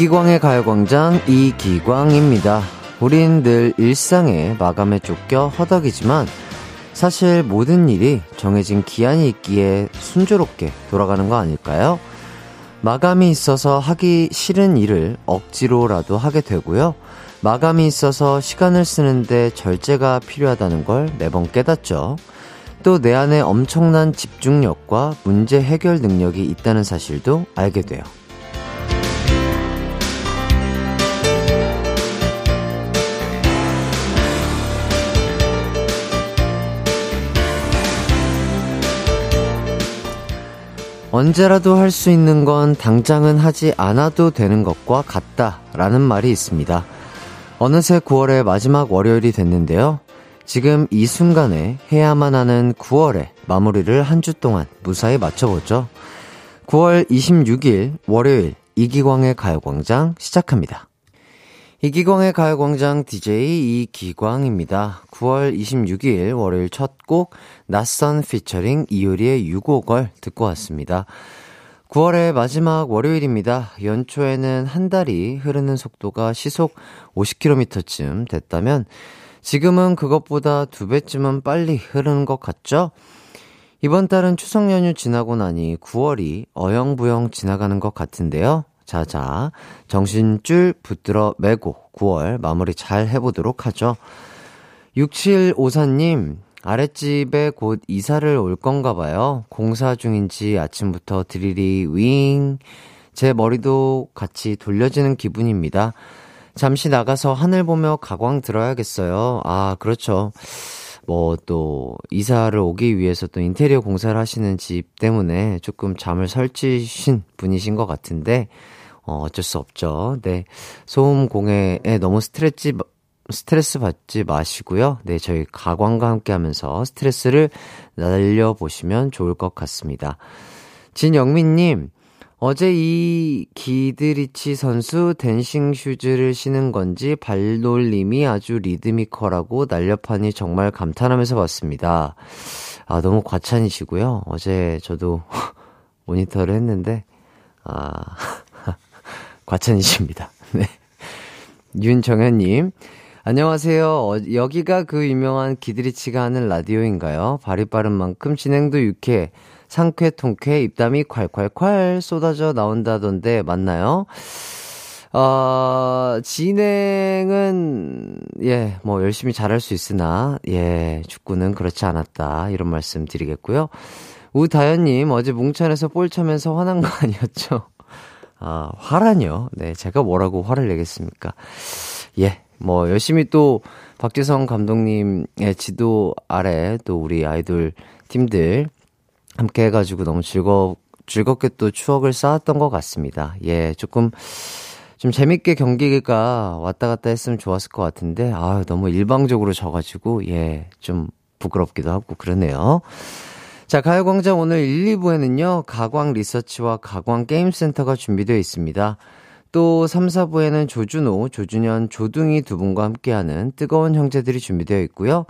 이기광의 가요광장 이기광입니다. 우린 늘 일상의 마감에 쫓겨 허덕이지만 사실 모든 일이 정해진 기한이 있기에 순조롭게 돌아가는 거 아닐까요? 마감이 있어서 하기 싫은 일을 억지로라도 하게 되고요. 마감이 있어서 시간을 쓰는데 절제가 필요하다는 걸 매번 깨닫죠. 또 내 안에 엄청난 집중력과 문제 해결 능력이 있다는 사실도 알게 돼요. 언제라도 할 수 있는 건 당장은 하지 않아도 되는 것과 같다라는 말이 있습니다. 어느새 9월의 마지막 월요일이 됐는데요. 지금 이 순간에 해야만 하는 9월의 마무리를 한 주 동안 무사히 맞춰보죠. 9월 26일 월요일 이기광의 가요광장 시작합니다. 이기광의 가요광장 DJ 이기광입니다. 9월 26일 월요일 첫 곡 낯선 피처링 이효리의 6곡을 듣고 왔습니다. 9월의 마지막 월요일입니다. 연초에는 한 달이 흐르는 속도가 시속 50km쯤 됐다면 지금은 그것보다 두 배쯤은 빨리 흐르는 것 같죠? 이번 달은 추석 연휴 지나고 나니 9월이 어영부영 지나가는 것 같은데요. 자자, 정신줄 붙들어 매고 9월 마무리 잘 해보도록 하죠. 6754님, 아랫집에 곧 이사를 올 건가 봐요. 공사 중인지 아침부터 드리리 윙. 제 머리도 같이 돌려지는 기분입니다. 잠시 나가서 하늘 보며 가광 들어야겠어요. 아, 그렇죠. 뭐 또 이사를 오기 위해서 또 인테리어 공사를 하시는 집 때문에 조금 잠을 설치신 분이신 것 같은데 어, 어쩔 수 없죠. 네. 소음 공해에 너무 스트레스, 스트레스 받지 마시고요. 네, 저희 가광과 함께 하면서 스트레스를 날려보시면 좋을 것 같습니다. 진영민님, 어제 이 기드리치 선수 dancing shoes를 신은 건지 발놀림이 아주 리드미컬하고 날렵하니 정말 감탄하면서 봤습니다. 아, 너무 과찬이시고요. 어제 저도 모니터를 했는데, 아, 과찬이십니다. 네. 윤정현님, 안녕하세요. 어, 여기가 그 유명한 기드리치가 하는 라디오인가요? 발이 빠른 만큼 진행도 유쾌, 상쾌, 통쾌, 입담이 콸콸콸 쏟아져 나온다던데, 맞나요? 어, 진행은, 예, 뭐, 열심히 잘할 수 있으나, 예, 축구는 그렇지 않았다. 이런 말씀 드리겠고요. 우다현님, 어제 뭉찬에서 볼 차면서 화난 거 아니었죠? 아, 화라뇨? 네, 제가 뭐라고 화를 내겠습니까? 예, 뭐, 열심히 또, 박지성 감독님의 지도 아래 또 우리 아이돌 팀들 함께 해가지고 너무 즐거, 즐겁게 또 추억을 쌓았던 것 같습니다. 예, 조금, 좀 재밌게 경기가 왔다 갔다 했으면 좋았을 것 같은데, 아 너무 일방적으로 져가지고, 예, 좀 부끄럽기도 하고 그러네요. 자, 가요광장 오늘 1, 2부에는요, 가광 리서치와 가광 게임센터가 준비되어 있습니다. 또 3, 4부에는 조준호, 조준현, 조둥이 두 분과 함께하는 뜨거운 형제들이 준비되어 있고요.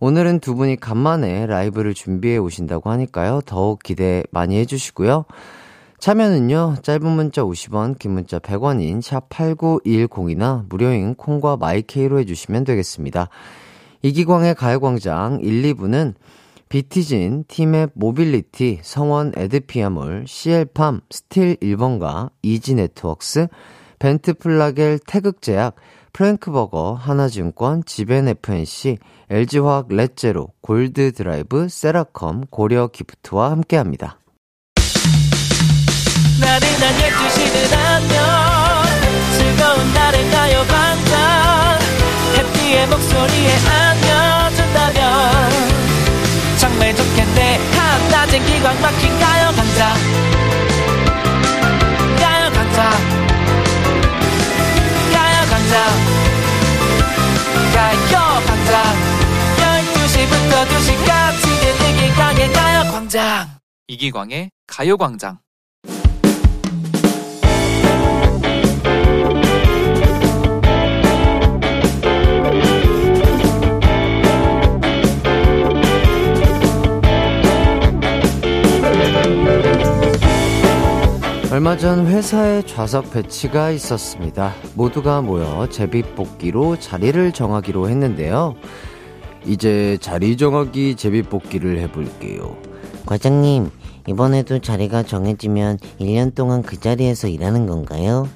오늘은 두 분이 간만에 라이브를 준비해 오신다고 하니까요. 더욱 기대 많이 해주시고요. 참여는요, 짧은 문자 50원, 긴 문자 100원인 샵8910이나 무료인 콩과 마이케이로 해주시면 되겠습니다. 이기광의 가요광장 1, 2부는 비티진, 티맵 모빌리티, 성원 에드피아몰, CL팜, 스틸 1번가, 이지네트웍스, 벤트플라겔 태극제약, 프랭크버거, 하나증권, 지벤FNC, LG화학 렛제로, 골드드라이브, 세라컴, 고려 기프트와 함께합니다. 나른한 12시는 안녕. 즐거운 날을 가요 반짝 해피의 목소리에 안겨 한낮엔 기광 막힌 가요광장 가요광장 가요광장 가요광장 12시부터 2시까지 이기광의 가요 광장. 이기광의 가요 광장 얼마 전 회사에 좌석 배치가 있었습니다. 모두가 모여 제비뽑기로 자리를 정하기로 했는데요. 이제 자리 정하기 제비뽑기를 해볼게요. 과장님, 이번에도 자리가 정해지면 1년 동안 그 자리에서 일하는 건가요?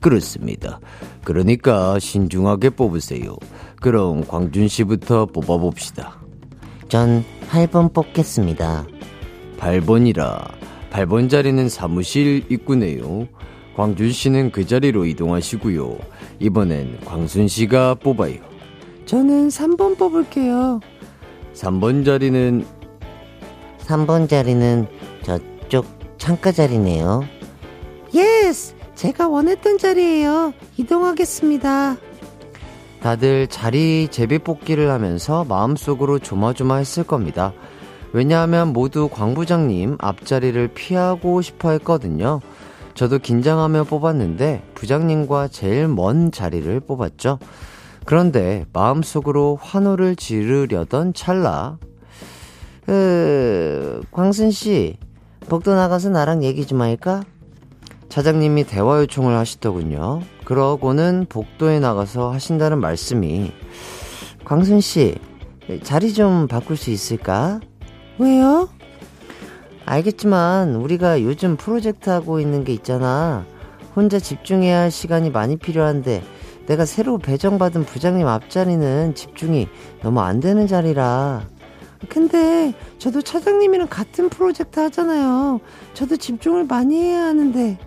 그렇습니다. 그러니까 신중하게 뽑으세요. 그럼 광준 씨부터 뽑아봅시다. 전 8번 뽑겠습니다. 8번이라 8번 자리는 사무실 입구네요. 광준 씨는 그 자리로 이동하시고요. 이번엔 광순 씨가 뽑아요. 저는 3번 뽑을게요. 3번 자리는 3번 자리는 저쪽 창가 자리네요. 예스! 제가 원했던 자리예요. 이동하겠습니다. 다들 자리 제비 뽑기를 하면서 마음속으로 조마조마했을 겁니다. 왜냐하면 모두 광 부장님 앞자리를 피하고 싶어 했거든요. 저도 긴장하며 뽑았는데 부장님과 제일 먼 자리를 뽑았죠. 그런데 마음속으로 환호를 지르려던 찰나. 그, 광순 씨, 복도 나가서 나랑 얘기 좀 할까? 차장님이 대화 요청을 하시더군요. 그러고는 복도에 나가서 하신다는 말씀이 광순 씨, 자리 좀 바꿀 수 있을까? 왜요? 알겠지만 우리가 요즘 프로젝트 하고 있는 게 있잖아. 혼자 집중해야 할 시간이 많이 필요한데 내가 새로 배정받은 부장님 앞자리는 집중이 너무 안 되는 자리라. 근데 저도 차장님이랑 같은 프로젝트 하잖아요. 저도 집중을 많이 해야 하는데.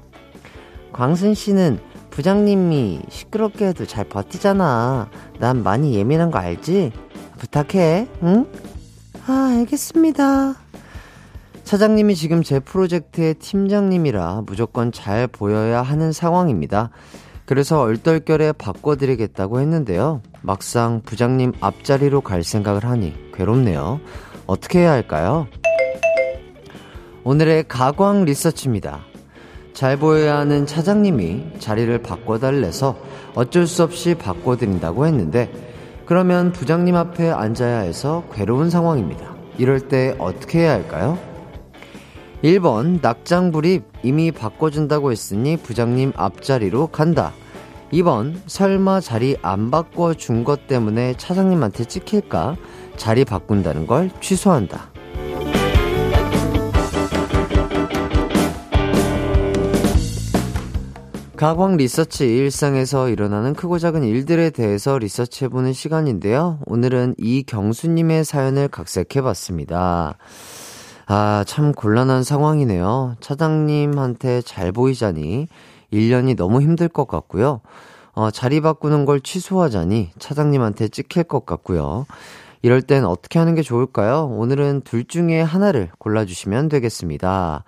광순 씨는 부장님이 시끄럽게 해도 잘 버티잖아. 난 많이 예민한 거 알지? 부탁해, 응? 아, 알겠습니다. 차장님이 지금 제 프로젝트의 팀장님이라 무조건 잘 보여야 하는 상황입니다. 그래서 얼떨결에 바꿔드리겠다고 했는데요. 막상 부장님 앞자리로 갈 생각을 하니 괴롭네요. 어떻게 해야 할까요? 오늘의 가광 리서치입니다. 잘 보여야 하는 차장님이 자리를 바꿔달래서 어쩔 수 없이 바꿔드린다고 했는데 그러면 부장님 앞에 앉아야 해서 괴로운 상황입니다. 이럴 때 어떻게 해야 할까요? 1번 낙장불입 이미 바꿔준다고 했으니 부장님 앞자리로 간다. 2번 설마 자리 안 바꿔준 것 때문에 차장님한테 찍힐까? 자리 바꾼다는 걸 취소한다. 가광 리서치 일상에서 일어나는 크고 작은 일들에 대해서 리서치해보는 시간인데요. 오늘은 이경수님의 사연을 각색해봤습니다. 아, 참 곤란한 상황이네요. 차장님한테 잘 보이자니 1년이 너무 힘들 것 같고요. 어, 자리 바꾸는 걸 취소하자니 차장님한테 찍힐 것 같고요. 이럴 땐 어떻게 하는 게 좋을까요? 오늘은 둘 중에 하나를 골라주시면 되겠습니다.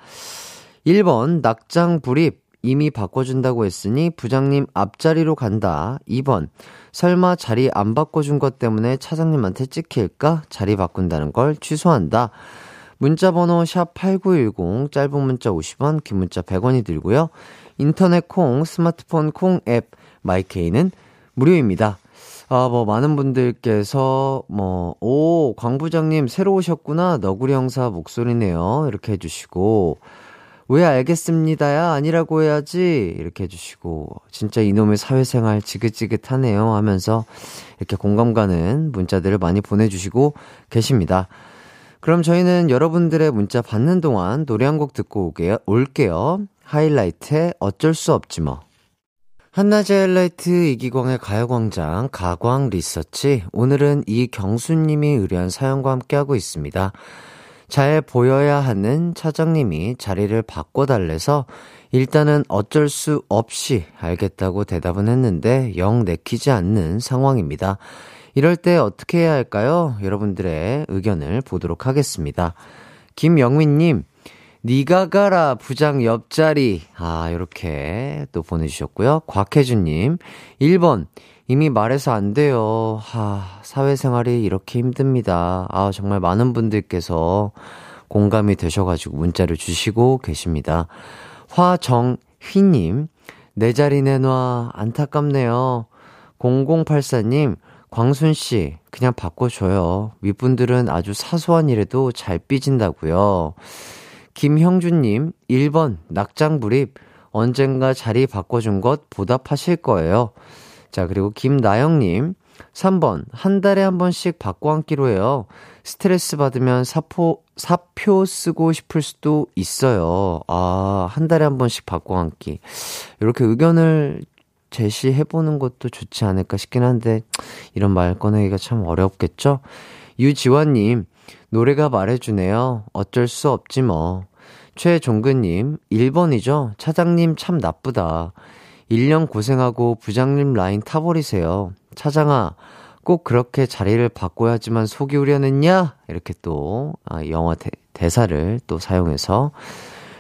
1번, 낙장 불입. 이미 바꿔준다고 했으니 부장님 앞자리로 간다. 2번. 설마 자리 안 바꿔준 것 때문에 차장님한테 찍힐까? 자리 바꾼다는 걸 취소한다. 문자 번호 샵 8910, 짧은 문자 50원, 긴 문자 100원이 들고요. 인터넷 콩, 스마트폰 콩 앱, 마이케이는 무료입니다. 아, 뭐, 많은 분들께서, 뭐, 오, 광부장님 새로 오셨구나. 너구리 형사 목소리네요. 이렇게 해주시고, 왜 알겠습니다야 아니라고 해야지 이렇게 해주시고 진짜 이놈의 사회생활 지긋지긋하네요 하면서 이렇게 공감 가는 문자들을 많이 보내주시고 계십니다. 그럼 저희는 여러분들의 문자 받는 동안 노래 한 곡 듣고 오게요, 올게요. 하이라이트의 어쩔 수 없지 뭐. 한낮의 하이라이트 이기광의 가요광장 가광 리서치 오늘은 이경수님이 의뢰한 사연과 함께하고 있습니다. 잘 보여야 하는 차장님이 자리를 바꿔달래서 일단은 어쩔 수 없이 알겠다고 대답은 했는데 영 내키지 않는 상황입니다. 이럴 때 어떻게 해야 할까요? 여러분들의 의견을 보도록 하겠습니다. 김영민님, 니가 가라 부장 옆자리. 아, 요렇게 또 보내주셨고요. 곽혜준님, 1번, 이미 말해서 안 돼요. 하, 사회생활이 이렇게 힘듭니다. 아, 정말 많은 분들께서 공감이 되셔가지고 문자를 주시고 계십니다. 화정휘님, 내 자리 내놔. 안타깝네요. 0084님, 광순 씨, 그냥 바꿔줘요. 윗분들은 아주 사소한 일에도 잘 삐진다고요. 김형준님, 1번, 낙장불입. 언젠가 자리 바꿔준 것 보답하실 거예요. 자, 그리고 김나영님, 3번, 한 달에 한 번씩 바꿔 앉기로 해요. 스트레스 받으면 사포, 사표 쓰고 싶을 수도 있어요. 아, 한 달에 한 번씩 바꿔 앉기. 이렇게 의견을 제시해보는 것도 좋지 않을까 싶긴 한데, 이런 말 꺼내기가 참 어렵겠죠? 유지환님, 노래가 말해주네요. 어쩔 수 없지 뭐. 최종근님, 1번이죠? 차장님 참 나쁘다. 1년 고생하고 부장님 라인 타버리세요. 차장아, 꼭 그렇게 자리를 바꿔야지만 속이 우려냈냐? 이렇게 또, 아, 영화 대, 대사를 또 사용해서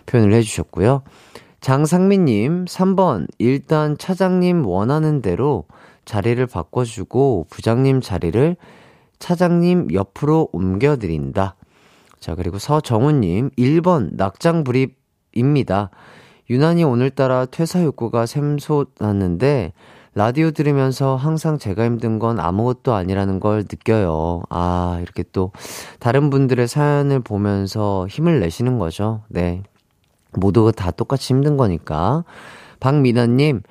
표현을 해주셨고요. 장상민님, 3번. 일단 차장님 원하는 대로 자리를 바꿔주고 부장님 자리를 차장님 옆으로 옮겨드린다. 자, 그리고 서정훈님, 1번 낙장불입입니다. 유난히 오늘따라 퇴사 욕구가 샘솟았는데, 라디오 들으면서 항상 제가 힘든 건 아무것도 아니라는 걸 느껴요. 아, 이렇게 또 다른 분들의 사연을 보면서 힘을 내시는 거죠. 네. 모두가 다 똑같이 힘든 거니까. 박미나님,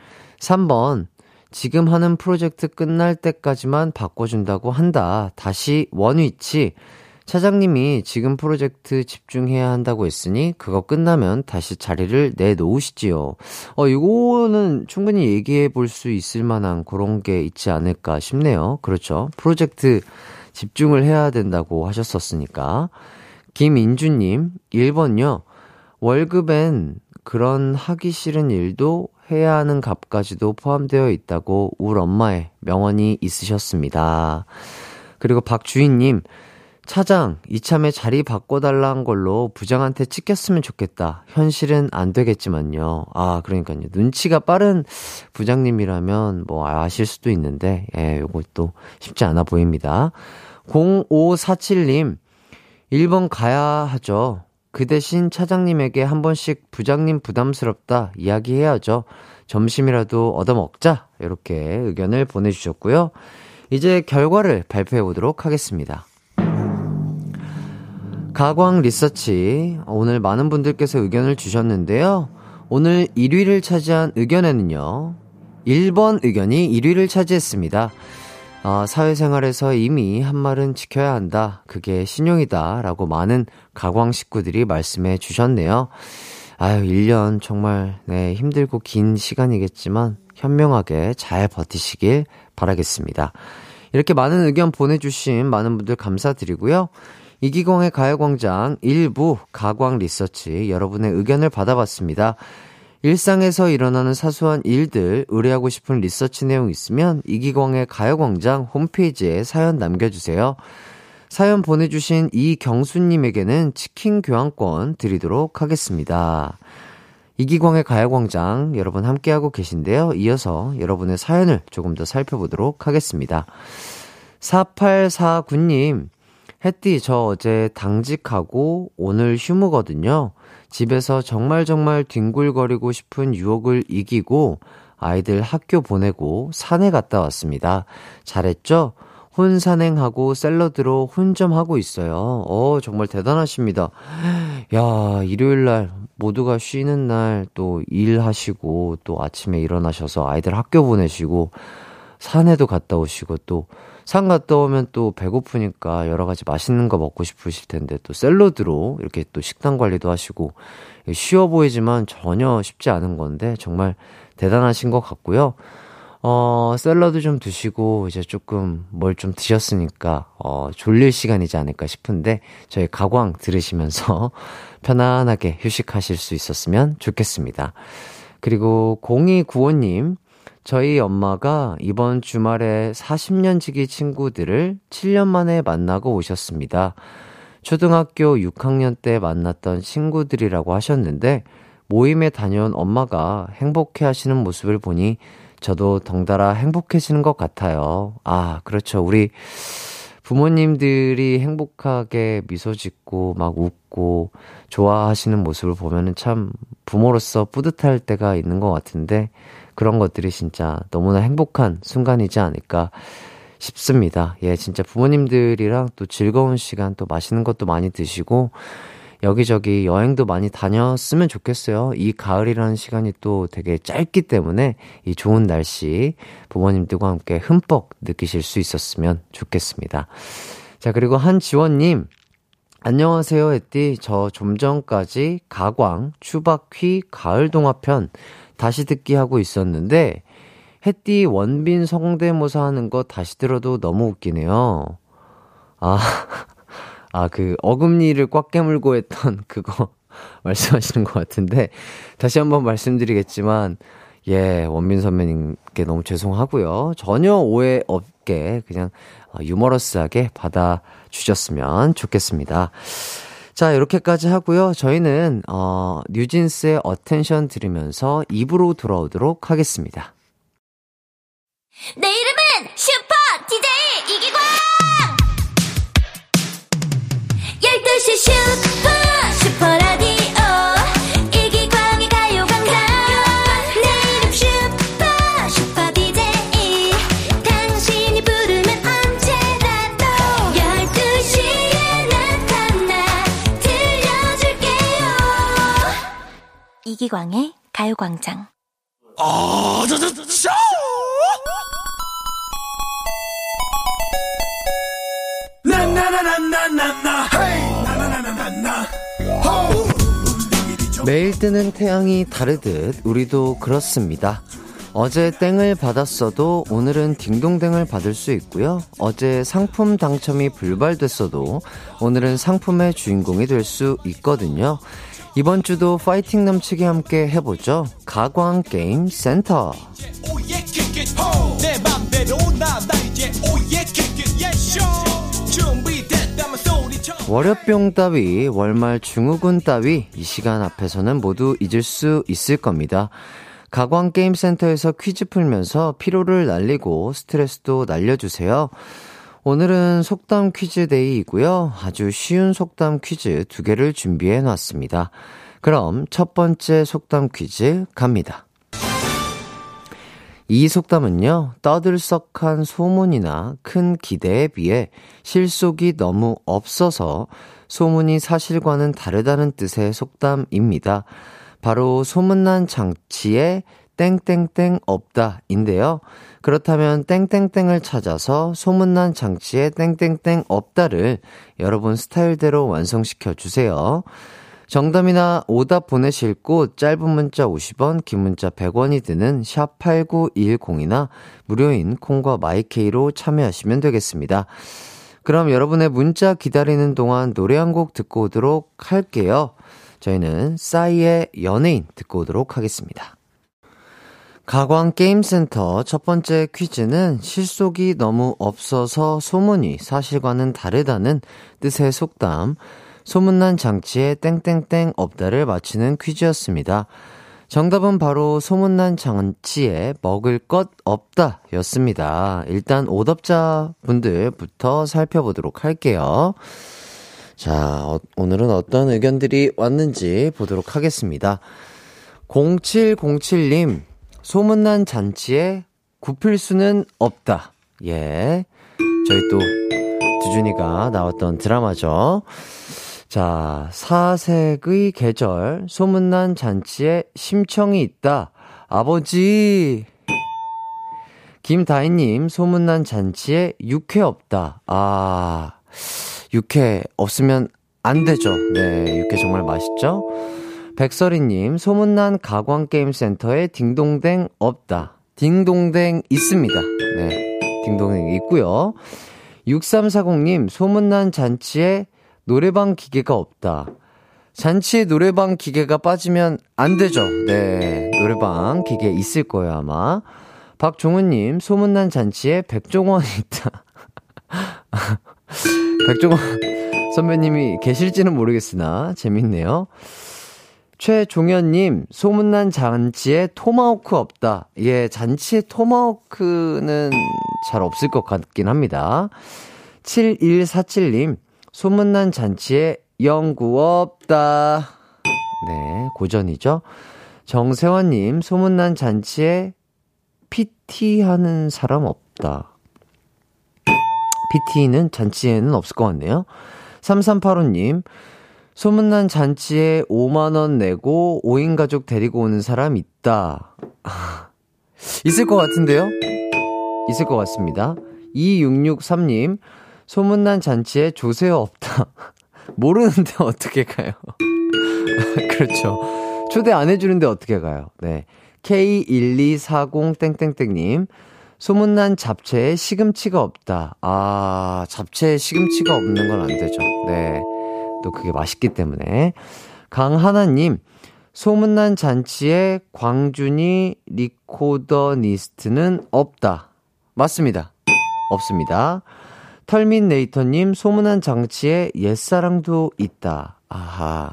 3번. 지금 하는 프로젝트 끝날 때까지만 바꿔준다고 한다. 다시 원위치. 차장님이 지금 프로젝트 집중해야 한다고 했으니 그거 끝나면 다시 자리를 내놓으시지요. 어, 이거는 충분히 얘기해 볼 수 있을 만한 그런 게 있지 않을까 싶네요. 그렇죠. 프로젝트 집중을 해야 된다고 하셨었으니까. 김인주님, 1번요. 월급엔 그런 하기 싫은 일도 해야 하는 값까지도 포함되어 있다고 울 엄마의 명언이 있으셨습니다. 그리고 박주인님, 차장, 이참에 자리 바꿔달라는 걸로 부장한테 찍혔으면 좋겠다. 현실은 안 되겠지만요. 아, 그러니까요. 눈치가 빠른 부장님이라면 뭐 아실 수도 있는데, 예, 요것도 쉽지 않아 보입니다. 0547님, 1번 가야 하죠. 그 대신 차장님에게 한 번씩 부장님 부담스럽다 이야기해야죠. 점심이라도 얻어먹자. 이렇게 의견을 보내주셨고요. 이제 결과를 발표해 보도록 하겠습니다. 가광 리서치. 오늘 많은 분들께서 의견을 주셨는데요. 오늘 1위를 차지한 의견에는요. 1번 의견이 1위를 차지했습니다. 어, 사회생활에서 이미 한 말은 지켜야 한다. 그게 신용이다. 라고 많은 가광 식구들이 말씀해 주셨네요. 아유, 1년 정말, 네, 힘들고 긴 시간이겠지만, 현명하게 잘 버티시길 바라겠습니다. 이렇게 많은 의견 보내주신 많은 분들 감사드리고요. 이기광의 가요광장 일부 가광 리서치 여러분의 의견을 받아봤습니다. 일상에서 일어나는 사소한 일들 의뢰하고 싶은 리서치 내용 있으면 이기광의 가요광장 홈페이지에 사연 남겨주세요. 사연 보내주신 이경수님에게는 치킨 교환권 드리도록 하겠습니다. 이기광의 가요광장 여러분 함께하고 계신데요. 이어서 여러분의 사연을 조금 더 살펴보도록 하겠습니다. 4849님, 햇띠, 저 어제 당직하고 오늘 휴무거든요. 집에서 정말 정말 뒹굴거리고 싶은 유혹을 이기고 아이들 학교 보내고 산에 갔다 왔습니다. 잘했죠? 혼 산행하고 샐러드로 혼점하고 있어요. 어, 정말 대단하십니다. 야, 일요일 날 모두가 쉬는 날 또 일하시고 또 아침에 일어나셔서 아이들 학교 보내시고 산에도 갔다 오시고 또 산 갔다 오면 또 배고프니까 여러 가지 맛있는 거 먹고 싶으실 텐데 또 샐러드로 이렇게 또 식단 관리도 하시고 쉬워 보이지만 전혀 쉽지 않은 건데 정말 대단하신 것 같고요. 어, 샐러드 좀 드시고 이제 조금 뭘 좀 드셨으니까 어, 졸릴 시간이지 않을까 싶은데 저희 가광 들으시면서 편안하게 휴식하실 수 있었으면 좋겠습니다. 그리고 0295님, 저희 엄마가 이번 주말에 40년 지기 친구들을 7년 만에 만나고 오셨습니다. 초등학교 6학년 때 만났던 친구들이라고 하셨는데 모임에 다녀온 엄마가 행복해 하시는 모습을 보니 저도 덩달아 행복해지는 것 같아요. 아, 그렇죠. 우리 부모님들이 행복하게 미소 짓고 막 웃고 좋아하시는 모습을 보면은 참 부모로서 뿌듯할 때가 있는 것 같은데 그런 것들이 진짜 너무나 행복한 순간이지 않을까 싶습니다. 예, 진짜 부모님들이랑 또 즐거운 시간 또 맛있는 것도 많이 드시고 여기저기 여행도 많이 다녔으면 좋겠어요. 이 가을이라는 시간이 또 되게 짧기 때문에 이 좋은 날씨 부모님들과 함께 흠뻑 느끼실 수 있었으면 좋겠습니다. 자, 그리고 한지원님. 안녕하세요, 햇띠. 저 좀 전까지 가광, 추박휘, 가을 동화편 다시 듣기 하고 있었는데, 햇띠 원빈 성대모사 하는 거 다시 들어도 너무 웃기네요. 아, 아, 그 어금니를 꽉 깨물고 했던 그거 말씀하시는 것 같은데, 다시 한번 말씀드리겠지만, 예, 원빈 선배님께 너무 죄송하고요. 전혀 오해 없게 그냥 어, 유머러스하게 받아 주셨으면 좋겠습니다. 자, 이렇게까지 하고요. 저희는, 어, 뉴진스의 Attention 들으면서 2부로 돌아오도록 하겠습니다. 내 이름은 슈퍼 DJ 이기광! 12시 슈퍼, 이기광의 가요광장. 매일 뜨는 태양이 다르듯 우리도 그렇습니다. 어제 땡을 받았어도 오늘은 딩동댕을 받을 수 있고요. 어제 상품 당첨이 불발됐어도 오늘은 상품의 주인공이 될 수 있거든요. 이번 주도 파이팅 넘치게 함께 해보죠. 가광 게임 센터. 월요병 따위, 월말 증후군 따위, 이 시간 앞에서는 모두 잊을 수 있을 겁니다. 가광 게임 센터에서 퀴즈 풀면서 피로를 날리고 스트레스도 날려주세요. 오늘은 속담 퀴즈 데이이고요. 아주 쉬운 속담 퀴즈 두 개를 준비해 놨습니다. 그럼 첫 번째 속담 퀴즈 갑니다. 이 속담은요, 떠들썩한 소문이나 큰 기대에 비해 실속이 너무 없어서 소문이 사실과는 다르다는 뜻의 속담입니다. 바로 소문난 장치에 땡땡땡 없다인데요. 그렇다면 땡땡땡을 찾아서 소문난 장치에 땡땡땡 없다를 여러분 스타일대로 완성시켜 주세요. 정답이나 오답 보내실 곳 짧은 문자 50원, 긴 문자 100원이 드는 샵 8910이나 무료인 콩과 마이케이로 참여하시면 되겠습니다. 그럼 여러분의 문자 기다리는 동안 노래 한 곡 듣고 오도록 할게요. 저희는 싸이의 연예인 듣고 오도록 하겠습니다. 가광 게임센터 첫 번째 퀴즈는 실속이 너무 없어서 소문이 사실과는 다르다는 뜻의 속담, 소문난 장치에 땡땡땡 없다를 맞히는 퀴즈였습니다. 정답은 바로 소문난 장치에 먹을 것 없다 였습니다. 일단 오답자 분들부터 살펴보도록 할게요. 자, 어, 오늘은 어떤 의견들이 왔는지 보도록 하겠습니다. 0707님, 소문난 잔치에 굽힐 수는 없다. 예. 저희 또 두준이가 나왔던 드라마죠. 자, 사색의 계절, 소문난 잔치에 심청이 있다. 아버지! 김다희님, 소문난 잔치에 육회 없다. 아, 육회 없으면 안 되죠. 네, 육회 정말 맛있죠? 백설이님, 소문난 가광게임센터에 딩동댕 없다. 딩동댕 있습니다. 네, 딩동댕 있고요 6340님, 소문난 잔치에 노래방 기계가 없다. 잔치에 노래방 기계가 빠지면 안 되죠. 네, 노래방 기계 있을 거예요, 아마. 박종훈님, 소문난 잔치에 백종원이 있다. 백종원 선배님이 계실지는 모르겠으나, 재밌네요. 최종현님, 소문난 잔치에 토마호크 없다. 예, 잔치에 토마호크는 잘 없을 것 같긴 합니다. 7147님, 소문난 잔치에 영구 없다. 네, 고전이죠. 정세환님, 소문난 잔치에 PT 하는 사람 없다. PT는 잔치에는 없을 것 같네요. 3385님, 소문난 잔치에 5만원 내고 5인 가족 데리고 오는 사람 있다. 있을 것 같은데요? 있을 것 같습니다. 2663님, 소문난 잔치에 조세호 없다. 모르는데 어떻게 가요? 그렇죠. 초대 안 해주는데 어떻게 가요? 네. K1240땡땡땡님, 소문난 잡채에 시금치가 없다. 아, 잡채에 시금치가 없는 건 안 되죠. 네. 또 그게 맛있기 때문에. 강하나님, 소문난 잔치에 광준이 리코더니스트는 없다. 맞습니다. 없습니다. 털민네이터님, 소문난 잔치에 옛사랑도 있다. 아하.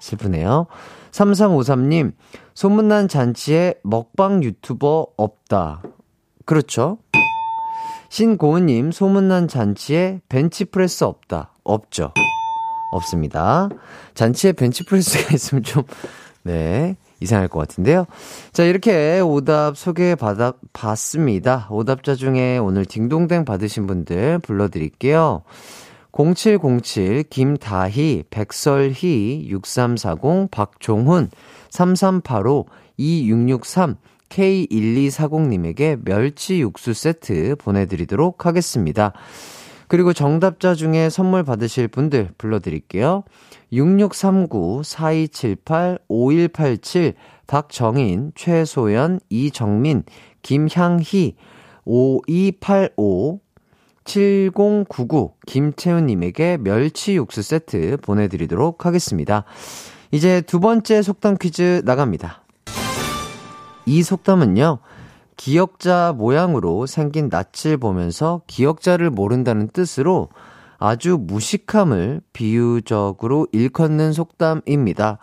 슬프네요. 3353님, 소문난 잔치에 먹방 유튜버 없다. 그렇죠. 신고은님, 소문난 잔치에 벤치프레스 없다. 없죠. 없습니다. 잔치에 벤치프레스가 있으면 좀, 네, 이상할 것 같은데요. 자, 이렇게 오답 소개 받아, 봤습니다. 오답자 중에 오늘 딩동댕 받으신 분들 불러드릴게요. 0707, 김다희, 백설희, 6340, 박종훈, 3385, 2663, K1240님에게 멸치 육수 세트 보내드리도록 하겠습니다. 그리고 정답자 중에 선물 받으실 분들 불러드릴게요. 6639-4278-5187, 박정인, 최소연, 이정민, 김향희, 5285, 7099, 김채은님에게 멸치 육수 세트 보내드리도록 하겠습니다. 이제 두 번째 속담 퀴즈 나갑니다. 이 속담은요, 기억자 모양으로 생긴 낯을 보면서 기억자를 모른다는 뜻으로 아주 무식함을 비유적으로 일컫는 속담입니다.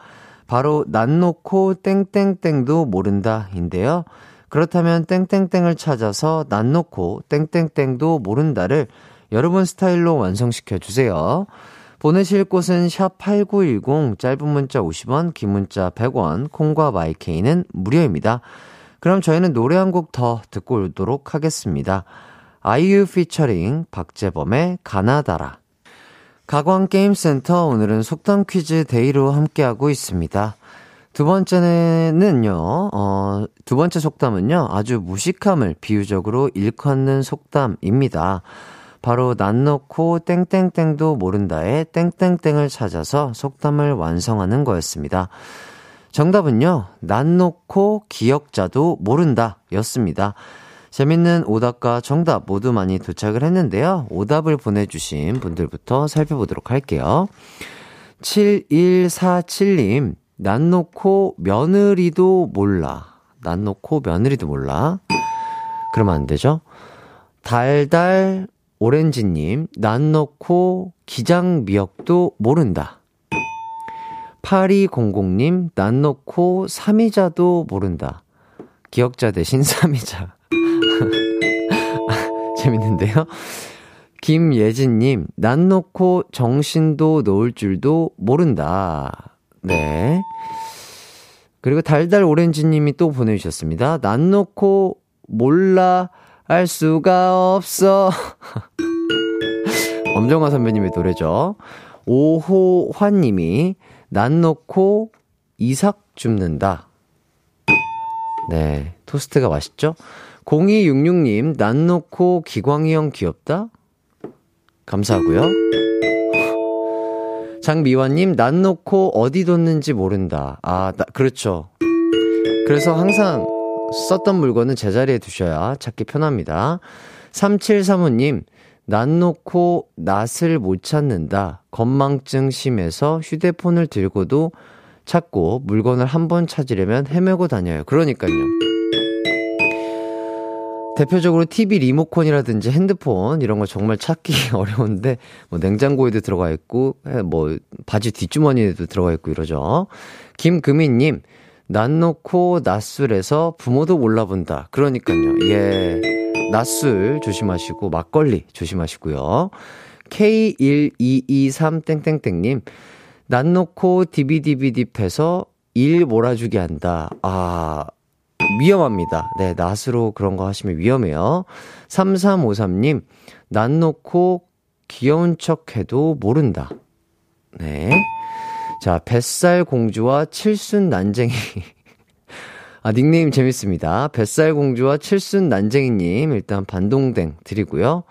바로 낯 놓고 땡땡땡도 모른다인데요. 그렇다면 땡땡땡을 찾아서 낯 놓고 땡땡땡도 모른다를 여러분 스타일로 완성시켜 주세요. 보내실 곳은 샵 8910 짧은 문자 50원, 긴 문자 100원, 콩과 마이케이는 무료입니다. 그럼 저희는 노래 한 곡 더 듣고 오도록 하겠습니다. 아이유 피처링 박재범의 가나다라. 가광게임센터 오늘은 속담 퀴즈 데이로 함께하고 있습니다. 두 번째는요, 어, 두 번째 속담은요, 아주 무식함을 비유적으로 일컫는 속담입니다. 바로 낫 놓고 땡땡땡도 모른다에 땡땡땡을 찾아서 속담을 완성하는 거였습니다. 정답은요, 난 놓고 기억자도 모른다 였습니다. 재밌는 오답과 정답 모두 많이 도착을 했는데요. 오답을 보내주신 분들부터 살펴보도록 할게요. 7147님, 난 놓고 며느리도 몰라. 난 놓고 며느리도 몰라. 그러면 안 되죠? 달달 오렌지님, 난 놓고 기장 미역도 모른다. 8200님, 난 놓고 삼이자도 모른다. 기억자 대신 삼이자. 재밌는데요? 김예진님, 난 놓고 정신도 놓을 줄도 모른다. 네. 그리고 달달 오렌지님이 또 보내주셨습니다. 난 놓고 몰라 알 수가 없어. 엄정화 선배님의 노래죠. 오호환님이 난 놓고 이삭 줍는다. 네. 토스트가 맛있죠? 0266님, 난 놓고 기광이 형 귀엽다? 감사하고요. 장미화님, 난 놓고 어디 뒀는지 모른다. 아, 나, 그렇죠. 그래서 항상 썼던 물건은 제자리에 두셔야 찾기 편합니다. 3735님, 난 놓고 낯을 못 찾는다. 건망증 심해서 휴대폰을 들고도 찾고 물건을 한 번 찾으려면 헤매고 다녀요. 그러니까요. 대표적으로 TV 리모컨이라든지 핸드폰 이런 거 정말 찾기 어려운데 뭐 냉장고에도 들어가 있고 뭐 바지 뒷주머니에도 들어가 있고 이러죠. 김금희님 낯 놓고 낯술에서 부모도 몰라본다. 그러니까요. 예. 낯술 조심하시고 막걸리 조심하시고요. K1223땡땡땡님 낯 놓고 패서 일 몰아주게 한다. 아, 위험합니다. 네, 낫으로 그런 거 하시면 위험해요. 3353님, 낫 놓고 귀여운 척 해도 모른다. 네. 자, 뱃살 공주와 칠순 난쟁이. 아, 닉네임 재밌습니다. 뱃살 공주와 칠순 난쟁이님, 일단 반동댕 드리고요.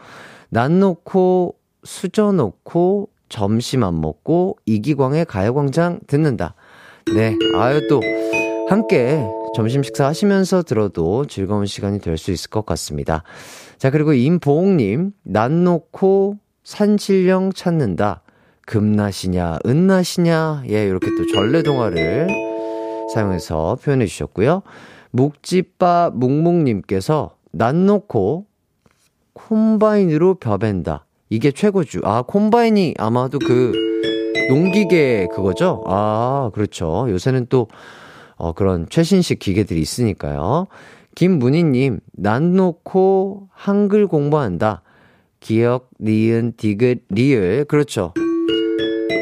난 놓고, 수저 놓고, 점심 안 먹고, 이기광의 가요광장 듣는다. 네. 아유, 또, 함께 점심 식사 하시면서 들어도 즐거운 시간이 될 수 있을 것 같습니다. 자, 그리고 임보홍님, 난 놓고 산신령 찾는다. 금낫이냐, 은낫이냐, 예, 이렇게 또 전래동화를 사용해서 표현해 주셨고요. 묵지빠 묵묵님께서 난 놓고 콤바인으로 벼벤다. 이게 최고주. 아, 콤바인이 아마도 그 농기계 그거죠? 아, 그렇죠. 요새는 또, 어, 그런 최신식 기계들이 있으니까요. 김문희님, 난 놓고 한글 공부한다. 기억, 니은, 디귿, 리을. 그렇죠.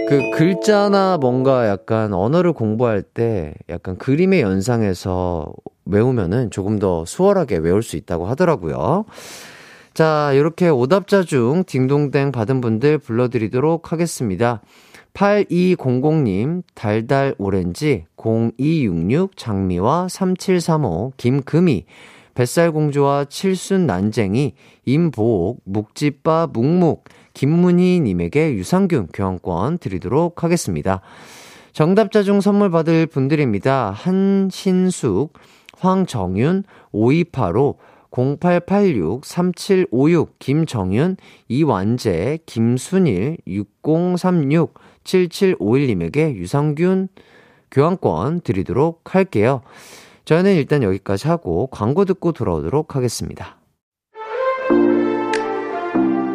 그 글자나 뭔가 약간 언어를 공부할 때 약간 그림의 연상에서 외우면은 조금 더 수월하게 외울 수 있다고 하더라고요. 자, 이렇게 오답자 중 딩동댕 받은 분들 불러드리도록 하겠습니다. 8200님, 달달 오렌지, 0266, 장미와 3735, 김금희, 뱃살공주와 칠순 난쟁이, 임보옥, 묵지빠 묵묵, 김문희 님에게 유산균 교환권 드리도록 하겠습니다. 정답자 중 선물 받을 분들입니다. 한신숙, 황정윤, 5285, 0886-3756, 김정윤, 이완재, 김순일, 6036, 7751님에게 유산균 교환권 드리도록 할게요. 저는 일단 여기까지 하고 광고 듣고 돌아오도록 하겠습니다.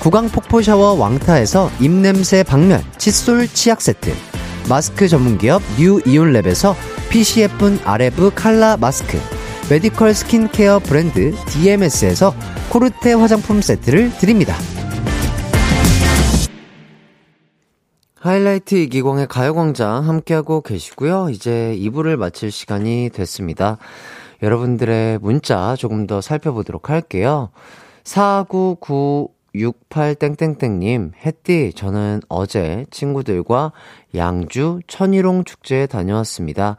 구강 폭포 샤워 왕타에서 입냄새 박멸 칫솔 치약 세트 마스크 전문기업 뉴 이온랩에서 PCF 아레브 칼라 마스크 메디컬 스킨케어 브랜드 DMS에서 코르테 화장품 세트를 드립니다. 하이라이트 이기광의 가요광장 함께하고 계시고요. 이제 2부를 마칠 시간이 됐습니다. 여러분들의 문자 조금 더 살펴보도록 할게요. 499 68땡땡땡님, 햇띠, 저는 어제 친구들과 양주 천일홍 축제에 다녀왔습니다.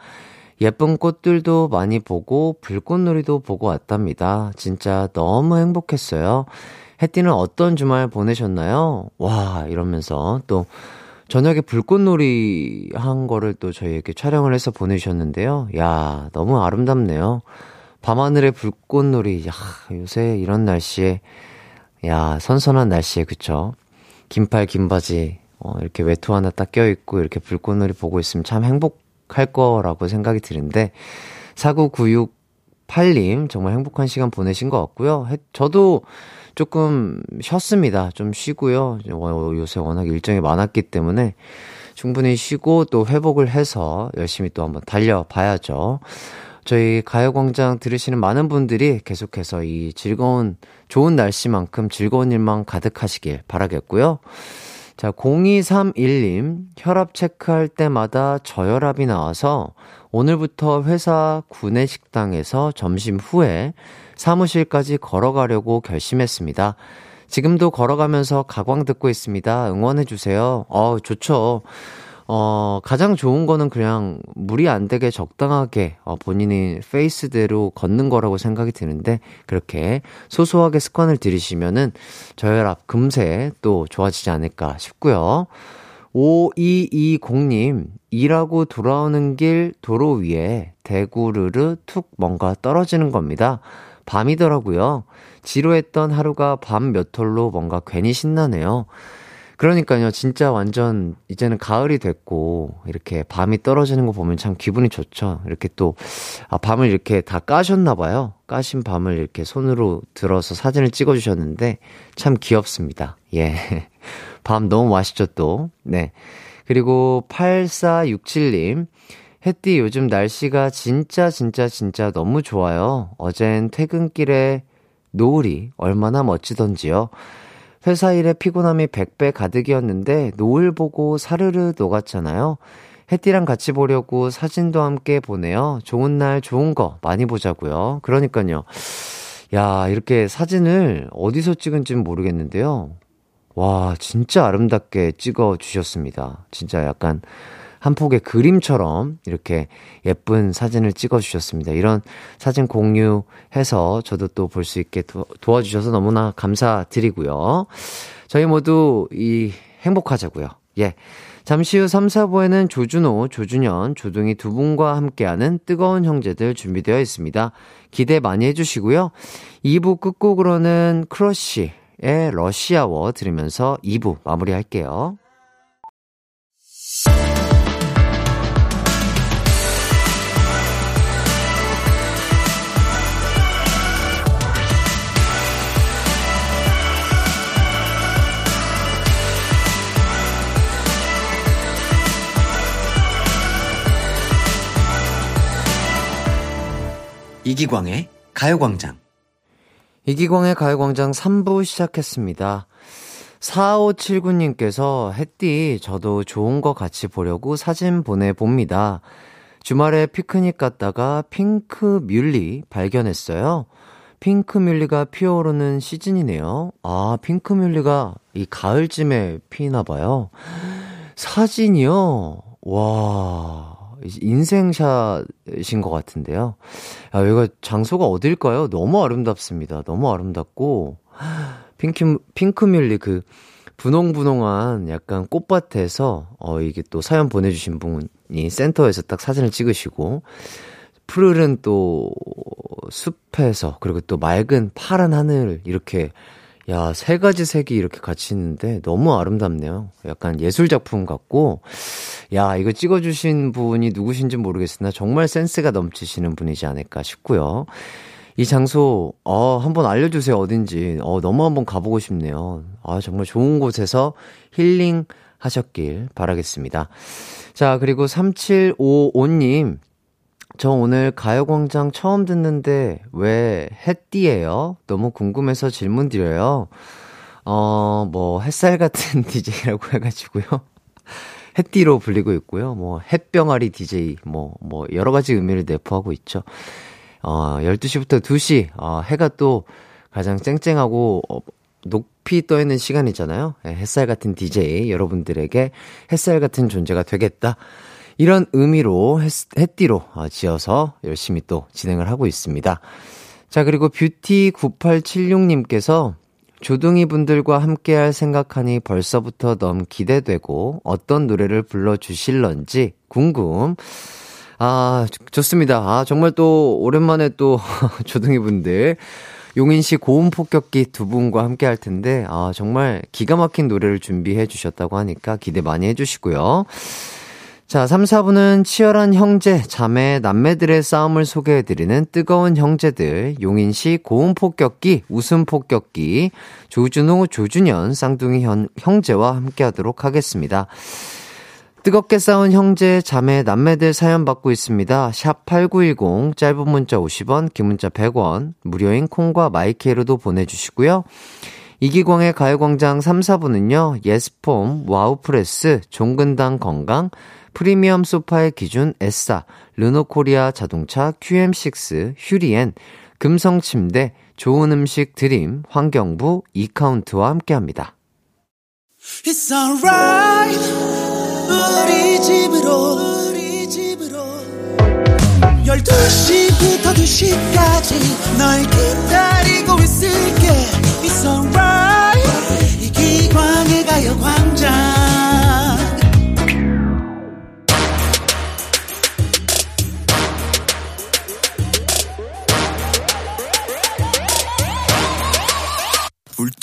예쁜 꽃들도 많이 보고 불꽃놀이도 보고 왔답니다. 진짜 너무 행복했어요. 햇띠는 어떤 주말 보내셨나요? 와, 이러면서 또 저녁에 불꽃놀이 한 거를 또 저희에게 촬영을 해서 보내주셨는데요. 야, 너무 아름답네요. 밤하늘의 불꽃놀이, 야, 요새 이런 날씨에 야, 선선한 날씨에, 그쵸? 긴팔, 긴 바지, 어, 이렇게 외투 하나 딱 껴있고, 이렇게 불꽃놀이 보고 있으면 참 행복할 거라고 생각이 드는데, 4996-8님, 정말 행복한 시간 보내신 것 같고요. 저도 조금 쉬었습니다. 좀 쉬고요. 요새 워낙 일정이 많았기 때문에, 충분히 쉬고 또 회복을 해서 열심히 또 한번 달려봐야죠. 저희 가요광장 들으시는 많은 분들이 계속해서 이 즐거운, 좋은 날씨만큼 즐거운 일만 가득하시길 바라겠고요. 자, 0231님, 혈압 체크할 때마다 저혈압이 나와서 오늘부터 회사 구내 식당에서 점심 후에 사무실까지 걸어가려고 결심했습니다. 지금도 걸어가면서 가광 듣고 있습니다. 응원해주세요. 어, 좋죠. 어, 가장 좋은 거는 그냥 무리 안 되게 적당하게 어, 본인이 페이스대로 걷는 거라고 생각이 드는데 그렇게 소소하게 습관을 들이시면은 저혈압 금세 또 좋아지지 않을까 싶고요. 5220님, 일하고 돌아오는 길 도로 위에 대구르르 툭 뭔가 떨어지는 겁니다. 밤이더라고요. 지루했던 하루가 밤 몇 톨로 뭔가 괜히 신나네요. 그러니까요, 진짜 완전 이제는 가을이 됐고 이렇게 밤이 떨어지는 거 보면 참 기분이 좋죠. 이렇게 또 아, 밤을 이렇게 다 까셨나 봐요. 까신 밤을 이렇게 손으로 들어서 사진을 찍어 주셨는데 참 귀엽습니다. 예. 밤 너무 맛있죠, 또. 네. 그리고 8467님. 햇띠 요즘 날씨가 진짜 진짜 진짜 너무 좋아요. 어젠 퇴근길에 노을이 얼마나 멋지던지요. 회사 일에 피곤함이 100배 가득이었는데 노을 보고 사르르 녹았잖아요. 햇띠랑 같이 보려고 사진도 함께 보내요. 좋은 날 좋은 거 많이 보자고요. 그러니까요. 야, 이렇게 사진을 어디서 찍은지는 모르겠는데요. 와, 진짜 아름답게 찍어 주셨습니다. 진짜 약간 한 폭의 그림처럼 이렇게 예쁜 사진을 찍어 주셨습니다. 이런 사진 공유해서 저도 또 볼 수 있게 도, 도와주셔서 너무나 감사드리고요. 저희 모두 이 행복하자고요. 예. 잠시 후 3, 4부에는 조준호, 조준현, 조둥이 두 분과 함께하는 뜨거운 형제들 준비되어 있습니다. 기대 많이 해주시고요. 2부 끝곡으로는 크러쉬의 러시아워 들으면서 2부 마무리할게요. 이기광의 가요광장. 이기광의 가요광장 3부 시작했습니다. 4579님께서 햇띠 저도 좋은 거 같이 보려고 사진 보내봅니다. 주말에 피크닉 갔다가 핑크 뮬리 발견했어요. 핑크 뮬리가 피어오르는 시즌이네요. 아, 핑크 뮬리가 이 가을쯤에 피나 봐요. 사진이요? 와. 인생샷인 것 같은데요. 야, 여기가 장소가 어딜까요? 너무 아름답습니다. 너무 아름답고, 핑크, 핑크뮬리 그, 분홍분홍한 약간 꽃밭에서, 어, 이게 또 사연 보내주신 분이 센터에서 딱 사진을 찍으시고, 푸르른 또 숲에서, 그리고 또 맑은 파란 하늘, 이렇게 야, 세 가지 색이 이렇게 같이 있는데 너무 아름답네요. 약간 예술작품 같고, 야, 이거 찍어주신 분이 누구신지 모르겠으나 정말 센스가 넘치시는 분이지 않을까 싶고요. 이 장소, 어, 한번 알려주세요. 어딘지. 어, 너무 한번 가보고 싶네요. 아, 정말 좋은 곳에서 힐링 하셨길 바라겠습니다. 자, 그리고 3755님. 저 오늘 가요광장 처음 듣는데 왜 햇띠예요? 너무 궁금해서 질문 드려요. 어, 뭐 햇살 같은 DJ라고 해가지고요. 햇띠로 불리고 있고요. 뭐 햇병아리 DJ 뭐뭐 여러 가지 의미를 내포하고 있죠. 어, 12시부터 2시 어, 해가 또 가장 쨍쨍하고 어, 높이 떠 있는 시간이잖아요. 네, 햇살 같은 DJ 여러분들에게 햇살 같은 존재가 되겠다. 이런 의미로 햇띠로 어, 지어서 열심히 또 진행을 하고 있습니다. 자, 그리고 뷰티9876님께서 조둥이 분들과 함께 할 생각하니 벌써부터 너무 기대되고 어떤 노래를 불러주실런지 궁금. 아, 좋습니다. 아, 정말 또 오랜만에 또 조둥이 분들 용인 시 고음 폭격기 두 분과 함께 할 텐데, 아, 정말 기가 막힌 노래를 준비해 주셨다고 하니까 기대 많이 해 주시고요. 자, 3, 4부는 치열한 형제, 자매, 남매들의 싸움을 소개해드리는 뜨거운 형제들, 용인시 고음 폭격기, 웃음 폭격기, 조준호, 조준현, 쌍둥이 현, 형제와 함께 하도록 하겠습니다. 뜨겁게 싸운 형제, 자매, 남매들 사연 받고 있습니다. 샵 8910, 짧은 문자 50원, 긴 문자 100원, 무료인 콩과 마이K로도 보내주시고요. 이기광의 가요광장 3, 4부는요, 예스폼, 와우프레스, 종근당 건강, 프리미엄 소파의 기준 에싸, 르노코리아 자동차 QM6, 휴리엔, 금성침대, 좋은 음식 드림, 환경부, 이카운트와 함께합니다. It's alright. 우리 집으로 우리 집으로. 12시부터 2시까지 널 기다리고 있을게. It's alright. 이기광의 가요광장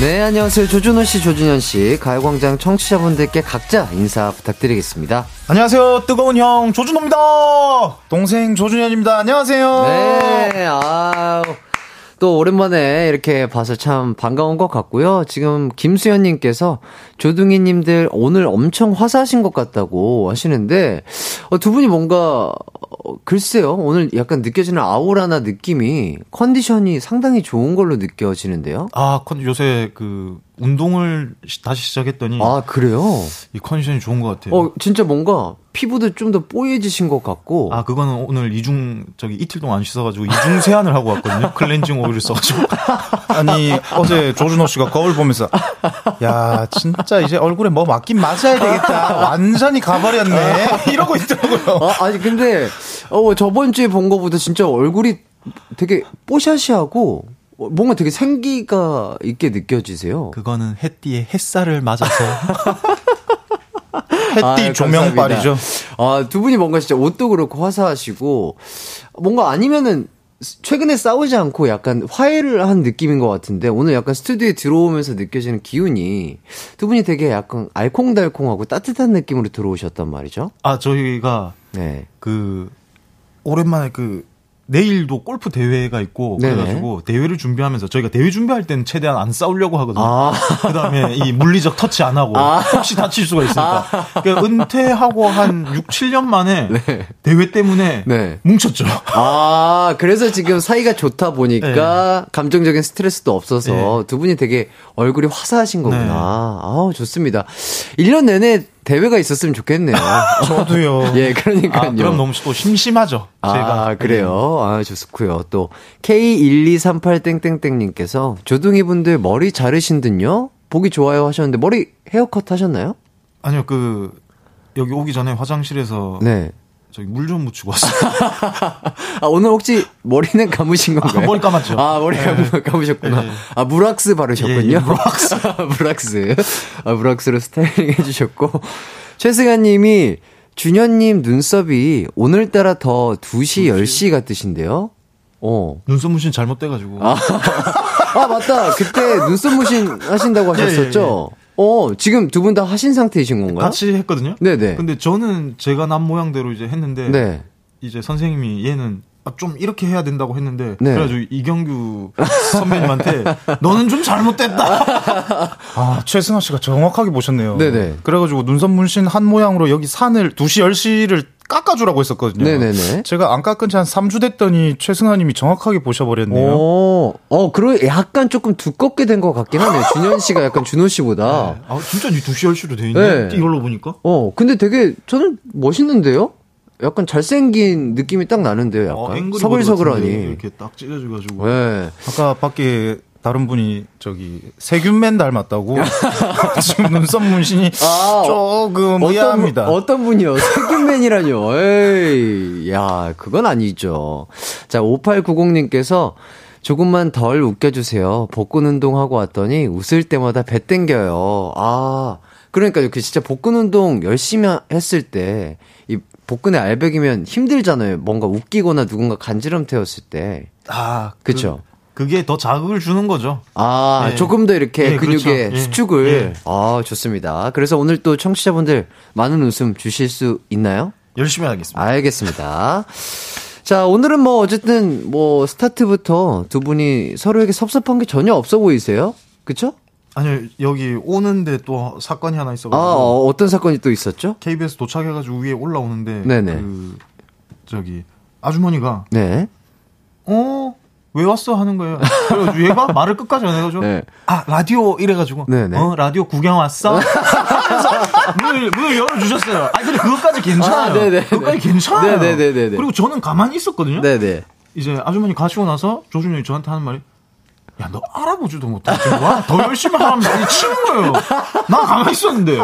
네, 안녕하세요. 조준호 씨, 조준현 씨, 가요광장 청취자분들께 각자 인사 부탁드리겠습니다. 안녕하세요. 뜨거운 형 조준호입니다. 동생 조준현입니다. 안녕하세요. 네, 아우. 또 오랜만에 이렇게 봐서 참 반가운 것 같고요. 지금 김수현님께서 조둥이님들 오늘 엄청 화사하신 것 같다고 하시는데 어, 두 분이 뭔가 어, 글쎄요 오늘 약간 느껴지는 아우라나 느낌이 컨디션이 상당히 좋은 걸로 느껴지는데요. 아, 컨- 요새 그 운동을 시- 다시 시작했더니 아 그래요? 이 컨디션이 좋은 것 같아요. 어 진짜 뭔가 피부도 좀 더 뽀얘지신 것 같고. 아, 그거는 오늘 이중, 저기 이틀 동안 안 씻어가지고 이중 세안을 하고 왔거든요. 클렌징 오일을 써가지고. 아니, 어제 조준호 씨가 거울 보면서, 야, 진짜 이제 얼굴에 뭐 맞긴 맞아야 되겠다. 완전히 가버렸네. 이러고 있더라고요. 아, 아니 근데 어 저번 주에 본 거보다 진짜 얼굴이 되게 뽀샤시하고 어, 뭔가 되게 생기가 있게 느껴지세요. 그거는 햇띠에 햇살을 맞아서. 아, 햇띠 조명빨이죠. 아, 두 분이 뭔가 진짜 옷도 그렇고 화사하시고 뭔가 아니면은 최근에 싸우지 않고 약간 화해를 한 느낌인 것 같은데 오늘 약간 스튜디오에 들어오면서 느껴지는 기운이 두 분이 되게 약간 알콩달콩하고 따뜻한 느낌으로 들어오셨단 말이죠. 아, 저희가 네. 그, 오랜만에 그, 내일도 골프 대회가 있고, 네네. 그래가지고 대회를 준비하면서 저희가 대회 준비할 때는 최대한 안 싸우려고 하거든요. 아. 그 다음에 이 물리적 터치 안 하고, 혹시 다칠 수가 있으니까. 그러니까 은퇴하고 한 6, 7년 만에 대회 때문에 네. 뭉쳤죠. 아, 그래서 지금 사이가 좋다 보니까 네. 감정적인 스트레스도 없어서 두 분이 되게 얼굴이 화사하신 거구나. 네. 아우, 좋습니다. 1년 내내 대회가 있었으면 좋겠네요. 저도요. 예, 그러니까요. 아, 그럼 너무 또 심심하죠. 제가. 아, 그래요? 아, 좋고요. 또, K1238땡땡땡님께서 조둥이 분들 머리 자르신 듯요? 보기 좋아요 하셨는데, 머리 헤어컷 하셨나요? 아니요, 그, 여기 오기 전에 화장실에서 네. 저기 물 좀 묻히고 왔어요. 아, 오늘 혹시 머리는 감으신 건가요? 아, 머리 감았죠. 아, 머리 감, 감으셨구나. 네. 아, 무락스 바르셨군요. 예, 예, 무락스. 무락스. 아, 무락스로 스타일링 해주셨고. 최승아 님이, 준현님 눈썹이 오늘따라 더 2시, 10시 같으신데요? 어. 눈썹 문신 잘못돼가지고. 아, 맞다. 그때 눈썹 무신 하신다고 예, 하셨었죠? 어, 지금 두 분 다 하신 상태이신 건가요? 같이 했거든요. 네네. 근데 저는 제가 남 모양대로 이제 했는데 네. 이제 선생님이 얘는 아, 좀 이렇게 해야 된다고 했는데 네. 그래가지고 이경규 선배님한테 너는 좀 잘못됐다. 아 최승아 씨가 정확하게 보셨네요. 네네. 그래가지고 눈썹 문신 한 모양으로 여기 산을 2시 10시를 깎아주라고 했었거든요. 네네네. 제가 안 깎은 지 한 3주 됐더니 최승아님이 정확하게 보셔버렸네요. 오, 어, 그러 약간 조금 두껍게 된 것 같긴 하네요. 준현 씨가 약간 준호 씨보다. 아 진짜 이 2시 10시로 돼 있네. 네. 이걸로 보니까. 어, 근데 되게 저는 멋있는데요? 약간 잘생긴 느낌이 딱 나는데요, 약간. 어, 서글서글하니. 이렇게 딱 찢어져가지고. 네. 아까 밖에 다른 분이 저기 세균맨 닮았다고 지금 눈썹 문신이 아, 조금 어떤, 의아합니다. 분- 어떤 분이요? 세균맨이라뇨. 에이, 야, 그건 아니죠. 자, 5890님께서 조금만 덜 웃겨주세요. 복근 운동하고 왔더니 웃을 때마다 배 땡겨요. 아, 그러니까요. 그 진짜 복근 운동 열심히 했을 때, 이 복근에 알배기면 힘들잖아요. 뭔가 웃기거나 누군가 간지럼 태웠을 때. 아, 그쵸. 그, 게 더 자극을 주는 거죠. 아, 예. 조금 더 이렇게 예, 근육의 그렇죠. 예. 수축을. 예. 아, 좋습니다. 그래서 오늘 또 청취자분들 많은 웃음 주실 수 있나요? 열심히 하겠습니다. 알겠습니다. 자, 오늘은 뭐 어쨌든 뭐 스타트부터 두 분이 서로에게 섭섭한 게 전혀 없어 보이세요? 그쵸? 아니요, 여기 오는데 또 사건이 하나 아, 있어가지고. 어, 어떤 사건이 또 있었죠? KBS 도착해가지고 위에 올라오는데. 네네. 그, 저기, 아주머니가, 네. 어, 왜 왔어? 하는 거예요. 그래가지고 얘가 말을 끝까지 안 해가지고. 네. 아, 라디오 이래가지고. 네네. 어, 라디오 구경 왔어? 그래서 문을, 문을 열어주셨어요. 아니, 근데 그것까지 괜찮아요. 아, 네네. 그것까지 괜찮아요. 네네네네네. 그리고 저는 가만히 있었거든요. 네네. 이제 아주머니 가시고 나서 조준이 형이 저한테 하는 말이 야, 너 알아보지도 못하고 와? 더 열심히 하면 많이 치는 거예요. 나 가만히 있었는데.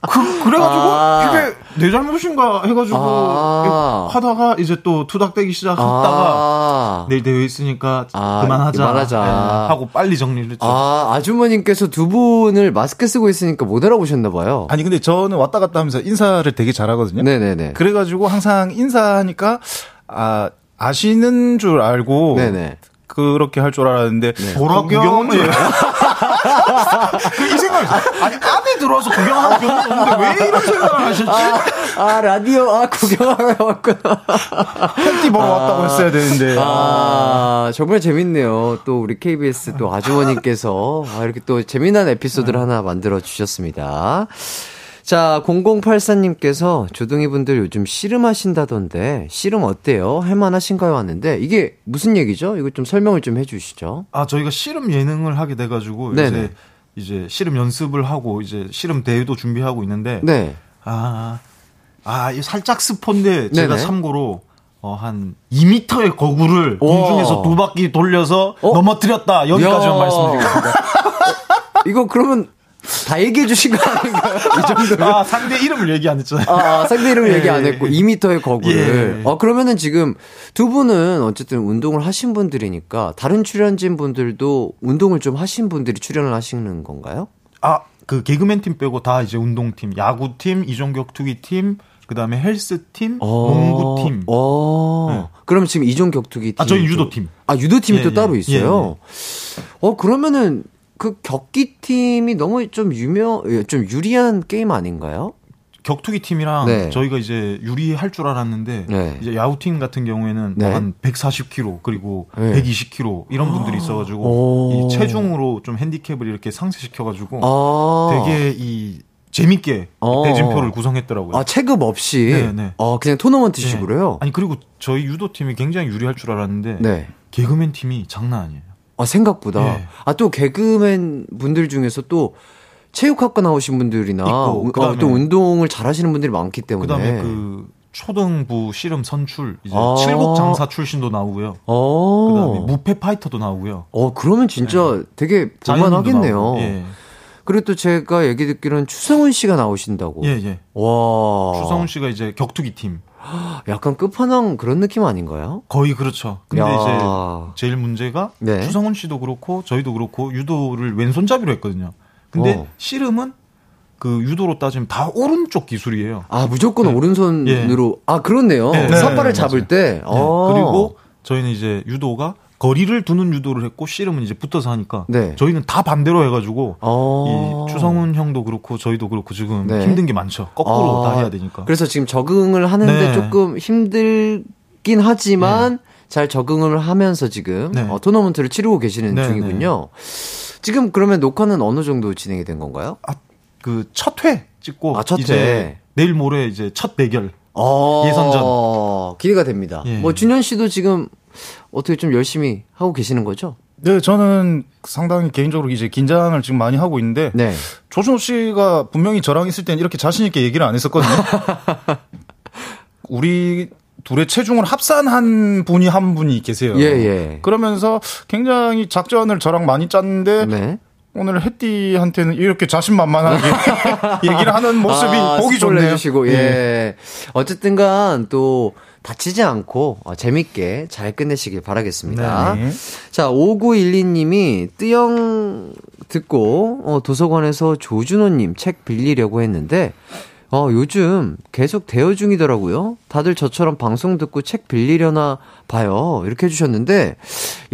그, 그래가지고, 아. 그게 내 잘못인가 해가지고, 아. 하다가 이제 또 투닥대기 시작했다가, 아. 내일 대회 있으니까 아, 그만하자. 그만하자. 네, 하고 빨리 정리를 했죠. 아, 아주머님께서 두 분을 마스크 쓰고 있으니까 못 알아보셨나봐요. 네. 아니 근데 저는 왔다 갔다 하면서 인사를 되게 잘하거든요. 네네네. 그래가지고 항상 인사하니까 아 아시는 줄 알고 네네. 그렇게 할 줄 알았는데 보라 구경은 예. 이 생각이 있어요. 아니 안에 들어와서 구경하는 경우는 없는데 왜 이런 생각을 하셨지? 아, 라디오, 아, 구경하러 왔구나. 팬티 보러 왔다고 했어야 되는데 아, 정말 재밌네요. 또 우리 KBS 또 아주머님께서 아, 이렇게 또 재미난 에피소드를 하나 만들어 주셨습니다. 자, 0084님께서 조동희 분들 요즘 씨름하신다던데, 씨름 어때요? 할만하신가요? 하는데, 이게 무슨 얘기죠? 이거 좀 설명을 좀 해주시죠. 아 저희가 씨름 예능을 하게 돼가지고 네네. 이제 이제 씨름 연습을 하고 이제 씨름 대회도 준비하고 있는데 네. 아, 아, 이 살짝 스폰데 제가 네네. 참고로 어, 한 2m의 거구를. 공중에서 두 바퀴 돌려서 어? 넘어뜨렸다. 여기까지만 야. 말씀드리겠습니다. 이거 그러면 다 얘기해 주신 거 아닌가요? 이 정도면? 아, 상대 이름을 얘기 안 했잖아요. 아, 상대 이름을 예, 얘기 안 예, 했고, 예. 2m의 거구를. 예. 어, 그러면은 지금 두 분은 어쨌든 운동을 하신 분들이니까, 다른 출연진 분들도 운동을 좀 하신 분들이 출연을 하시는 건가요? 아, 그 개그맨 팀 빼고 다 이제 운동팀, 야구팀, 이종격 투기팀, 그 다음에 헬스팀, 농구팀. 어. 네. 그럼 지금 이종 격투기 팀. 아, 저희 유도팀. 아, 유도팀이 예, 또 예. 따로 예, 있어요. 어, 그러면은 그 격기 팀이 너무 좀 유명, 예, 좀 유리한 게임 아닌가요? 격투기 팀이랑 네. 저희가 이제 유리할 줄 알았는데 네. 이제 야구 팀 같은 경우에는 네. 한 140kg 그리고 네. 120kg 이런 분들이 있어가지고 오. 이 체중으로 좀 핸디캡을 이렇게 상쇄시켜가지고 아. 되게 이 재밌게 어. 대진표를 구성했더라고요. 아, 체급 없이. 네, 네. 어, 그냥 토너먼트식으로요? 아니 그리고 저희 유도 팀이 굉장히 유리할 줄 알았는데 네. 개그맨 팀이 장난 아니에요. 아, 생각보다. 예. 아, 또 개그맨 분들 중에서 또 체육학과 나오신 분들이나 있고, 어, 또 운동을 잘 하시는 분들이 많기 때문에. 그다음에 그 초등부 씨름 선출 이제 아. 칠곡 장사 출신도 나오고요. 어. 그다음에 무패 파이터도 나오고요. 어, 그러면 진짜 되게 자연인도 볼만하겠네요. 예. 그리고 또 제가 얘기 듣기로는 추성훈 씨가 나오신다고. 예, 예. 와. 추성훈 씨가 이제 격투기 팀. 약간 끝판왕 그런 느낌 아닌가요? 거의 그렇죠. 근데 야. 이제 제일 문제가 네. 추성훈 씨도 그렇고 저희도 그렇고 유도를 왼손잡이로 했거든요. 근데 어. 씨름은 그 유도로 따지면 다 오른쪽 기술이에요. 아, 무조건 네. 오른손으로. 아, 그렇네요. 네, 삿발을 네, 잡을 때. 네. 어. 그리고 저희는 이제 유도가 거리를 두는 유도를 했고 씨름은 이제 붙어서 하니까 네. 저희는 다 반대로 해가지고 어. 이 추성훈 형도 그렇고 저희도 그렇고 지금 네. 힘든 게 많죠. 거꾸로 아, 다 해야 되니까. 그래서 지금 적응을 하는데 네. 조금 힘들긴 하지만 잘 적응을 하면서 지금 네. 어, 토너먼트를 치르고 계시는 네, 중이군요. 지금 그러면 녹화는 어느 정도 진행이 된 건가요? 그첫 회 찍고 아, 첫 회. 이제 내일 모레 이제 첫 대결 어, 예선전. 기대가 됩니다. 예. 뭐 준현 씨도 지금 어떻게 좀 열심히 하고 계시는 거죠? 네, 저는 상당히 개인적으로 이제 긴장을 지금 많이 하고 있는데 네. 조준호 씨가 분명히 저랑 있을 땐 이렇게 자신 있게 얘기를 안 했었거든요. 우리 둘의 체중을 합산한 분이 한 분이 계세요. 예, 예. 그러면서 굉장히 작전을 저랑 많이 짰는데 네. 오늘 햇띠한테는 이렇게 자신만만하게 얘기를 하는 모습이 아, 보기 좋네요. 해주시고, 예. 어쨌든간 또 다치지 않고 어, 재밌게 잘 끝내시길 바라겠습니다. 네. 자, 5912님이 뜨영 듣고 어, 도서관에서 조준호님 책 빌리려고 했는데 어, 요즘 계속 대여 중이더라고요. 다들 저처럼 방송 듣고 책 빌리려나 봐요. 이렇게 해주셨는데,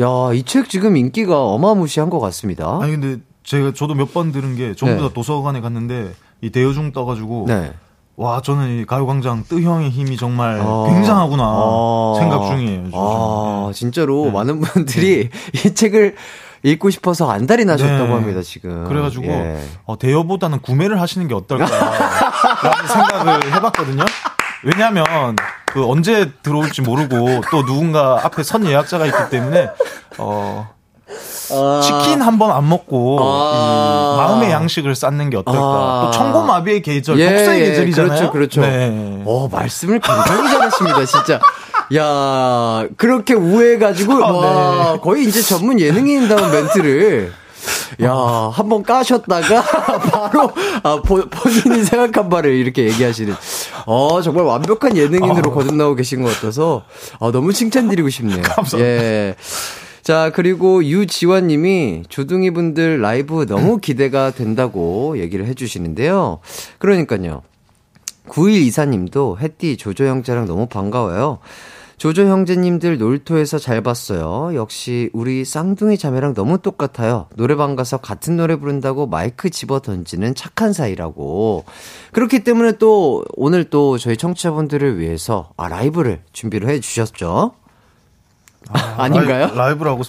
야, 이 책 지금 인기가 어마무시한 것 같습니다. 아니 근데 제가 저도 몇 번 들은 게 전부 네. 다 도서관에 갔는데 이 대여중 떠가지고 네. 와, 저는 이 가요광장 뜨형의 힘이 정말 어. 굉장하구나 어. 생각 중이에요. 아, 진짜로 네. 많은 분들이 이 책을 읽고 싶어서 안달이 나셨다고 네. 합니다, 지금. 그래가지고 예. 어, 대여보다는 구매를 하시는 게 어떨까라는 생각을 해봤거든요. 왜냐하면 그 언제 들어올지 모르고 또 누군가 앞에 선 예약자가 있기 때문에 어 치킨 한 번 안 먹고 아. 이 마음의 양식을 쌓는 게 어떨까. 아. 또 청고마비의 계절, 예, 독서의 예, 계절이잖아요. 그렇죠, 그렇죠. 네. 어, 말씀을 굉장히 잘하십니다, 진짜. 야, 그렇게 우회해가지고, 아, 와, 네. 거의 이제 전문 예능인다운 멘트를. 야, 한 번 까셨다가, 바로, 아, 보, 본인이 생각한 바를 이렇게 얘기하시는. 어, 정말 완벽한 예능인으로 아. 거듭나오고 계신 것 같아서, 아, 너무 칭찬드리고 싶네요. 감사합니다. 예. 자, 그리고 유지환 님이 조둥이 분들 라이브 너무 기대가 된다고 얘기를 해주시는데요. 그러니까요. 9124님도 햇띠 조조 형제랑 너무 반가워요. 조조 형제님들 놀토에서 잘 봤어요. 역시 우리 쌍둥이 자매랑 너무 똑같아요. 노래방 가서 같은 노래 부른다고 마이크 집어 던지는 착한 사이라고. 그렇기 때문에 또 오늘 또 저희 청취자분들을 위해서 아 라이브를 준비를 해 주셨죠. 아, 닌가요 라이브라고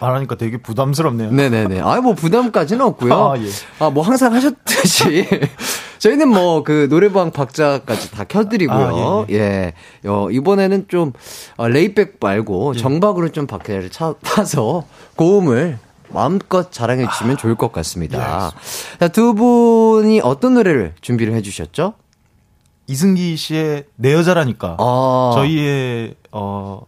말하니까 되게 부담스럽네요. 네네네. 아, 뭐 부담까지는 없고요. 아, 예. 아, 뭐 항상 하셨듯이. 저희는 뭐 그 노래방 박자까지 다 켜드리고요. 아, 예, 어, 이번에는 좀 어, lay back 말고 예. 정박으로 좀 박자를 차, 타서 고음을 마음껏 자랑해 주시면 좋을 것 같습니다. 자, 두 분이 어떤 노래를 준비를 해 주셨죠? 이승기 씨의 내 여자라니까 아. 저희의 어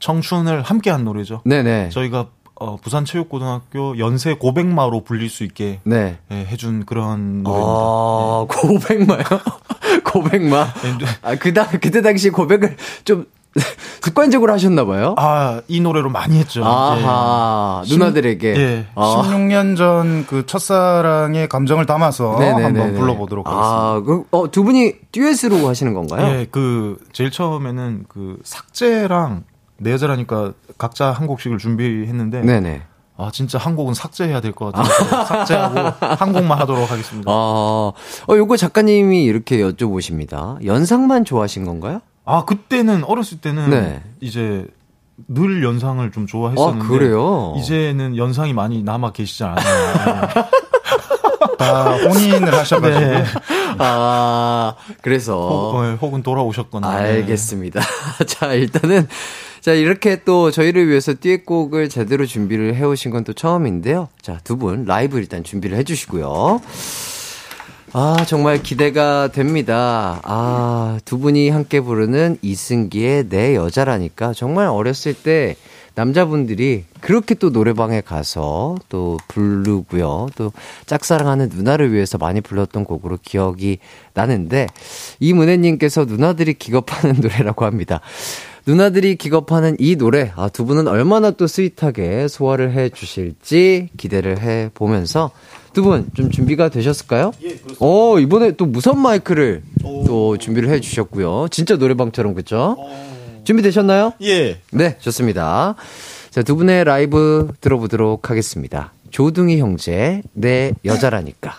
청춘을 함께한 노래죠. 네네. 저희가 어, 부산체육고등학교 연세 고백마로 불릴 수 있게 네. 예, 해준 그런 노래입니다. 아, 고백마요? 고백마? 네. 아, 그, 당, 그때 당시 고백을 좀 습관적으로 하셨나 봐요? 아, 이 노래로 많이 했죠. 아하, 예. 누나들에게. 예. 아. 16년 전 그 첫사랑의 감정을 담아서 네네네네. 한번 불러보도록 하겠습니다. 아, 그, 어, 두 분이 듀엣으로 하시는 건가요? 예, 그 제일 처음에는 그 삭제랑 내 여자라니까 각자 한 곡씩을 준비했는데 네네. 아 진짜 한 곡은 삭제해야 될 것 같아서 삭제하고 한 곡만 하도록 하겠습니다. 아, 어, 요거 작가님이 이렇게 여쭤보십니다. 연상만 좋아하신 건가요? 아 그때는 어렸을 때는 네. 이제 늘 연상을 좀 좋아했었는데 아, 그래요? 이제는 연상이 많이 남아 계시지 않아요. 다 혼인을 하셔가지고 네. 아, 그래서. 혹, 어, 혹은 돌아오셨거나. 네. 알겠습니다. 자, 일단은, 자, 이렇게 또 저희를 위해서 듀엣곡을 제대로 준비를 해오신 건 또 처음인데요. 자, 두 분 라이브 일단 준비를 해주시고요. 아, 정말 기대가 됩니다. 아, 두 분이 함께 부르는 이승기의 내 여자라니까 정말 어렸을 때 남자분들이 그렇게 또 노래방에 가서 또 부르고요. 또 짝사랑하는 누나를 위해서 많이 불렀던 곡으로 기억이 나는데 이문혜님께서 누나들이 기겁하는 노래라고 합니다. 누나들이 기겁하는 이 노래, 아, 두 분은 얼마나 또 스윗하게 소화를 해 주실지 기대를 해 보면서 두 분 좀 준비가 되셨을까요? 예, 그렇습니다. 어, 이번에 또 무선 마이크를 또 준비를 해 주셨고요. 진짜 노래방처럼 그죠? 준비되셨나요? 예. 네, 좋습니다. 자, 두 분의 라이브 들어보도록 하겠습니다. 조둥이 형제, 내 여자라니까.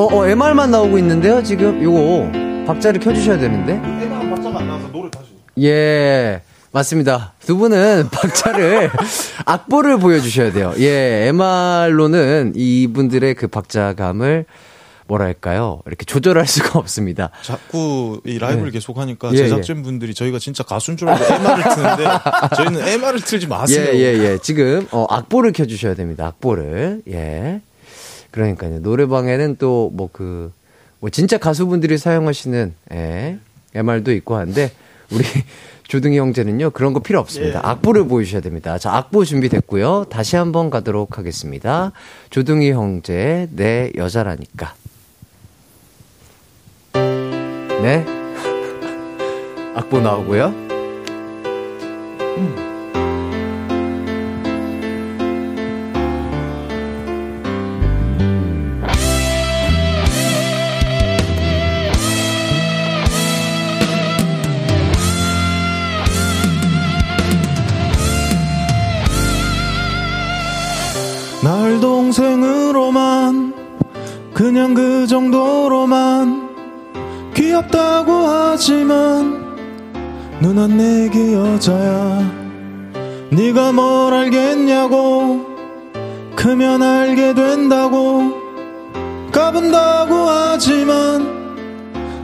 어, 어, MR만 나오고 있는데요, 지금? 요거, 박자를 켜주셔야 되는데? MR 박자가 안 나와서 노래 다시. 예, 맞습니다. 두 분은 박자를, 악보를 보여주셔야 돼요. 예, MR로는 이분들의 그 박자감을, 뭐랄까요, 이렇게 조절할 수가 없습니다. 자꾸 이 라이브를 네. 계속 하니까 예, 제작진 분들이 저희가 진짜 가수인 줄 알고 MR을 트는데 저희는 MR을 틀지 마세요. 예, 예, 예. 지금, 어, 악보를 켜주셔야 됩니다. 악보를. 예. 그러니까요. 노래방에는 또, 뭐, 그, 뭐, 진짜 가수분들이 사용하시는, 예. MR도 있고 한데, 우리 조등이 형제는요, 그런 거 필요 없습니다. 악보를 보여주셔야 됩니다. 자, 악보 준비됐고요. 다시 한번 가도록 하겠습니다. 조등이 형제, 내 여자라니까. 네. 악보 나오고요. 동생으로만 그냥 그 정도로만 귀엽다고 하지만 누난 내게 여자야 네가 뭘 알겠냐고 크면 알게 된다고 까분다고 하지만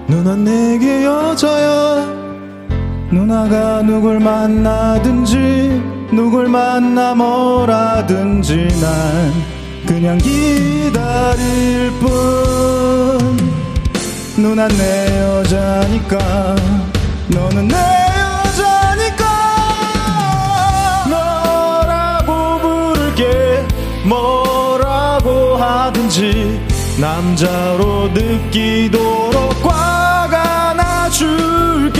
누난 내게 여자야 누나가 누굴 만나든지 누굴 만나 뭐라든지 난 그냥 기다릴 뿐. 누난 내 여자니까. 너는 내 여자니까. 너라고 부를게. 뭐라고 하든지. 남자로 느끼도록 꽉 안아줄게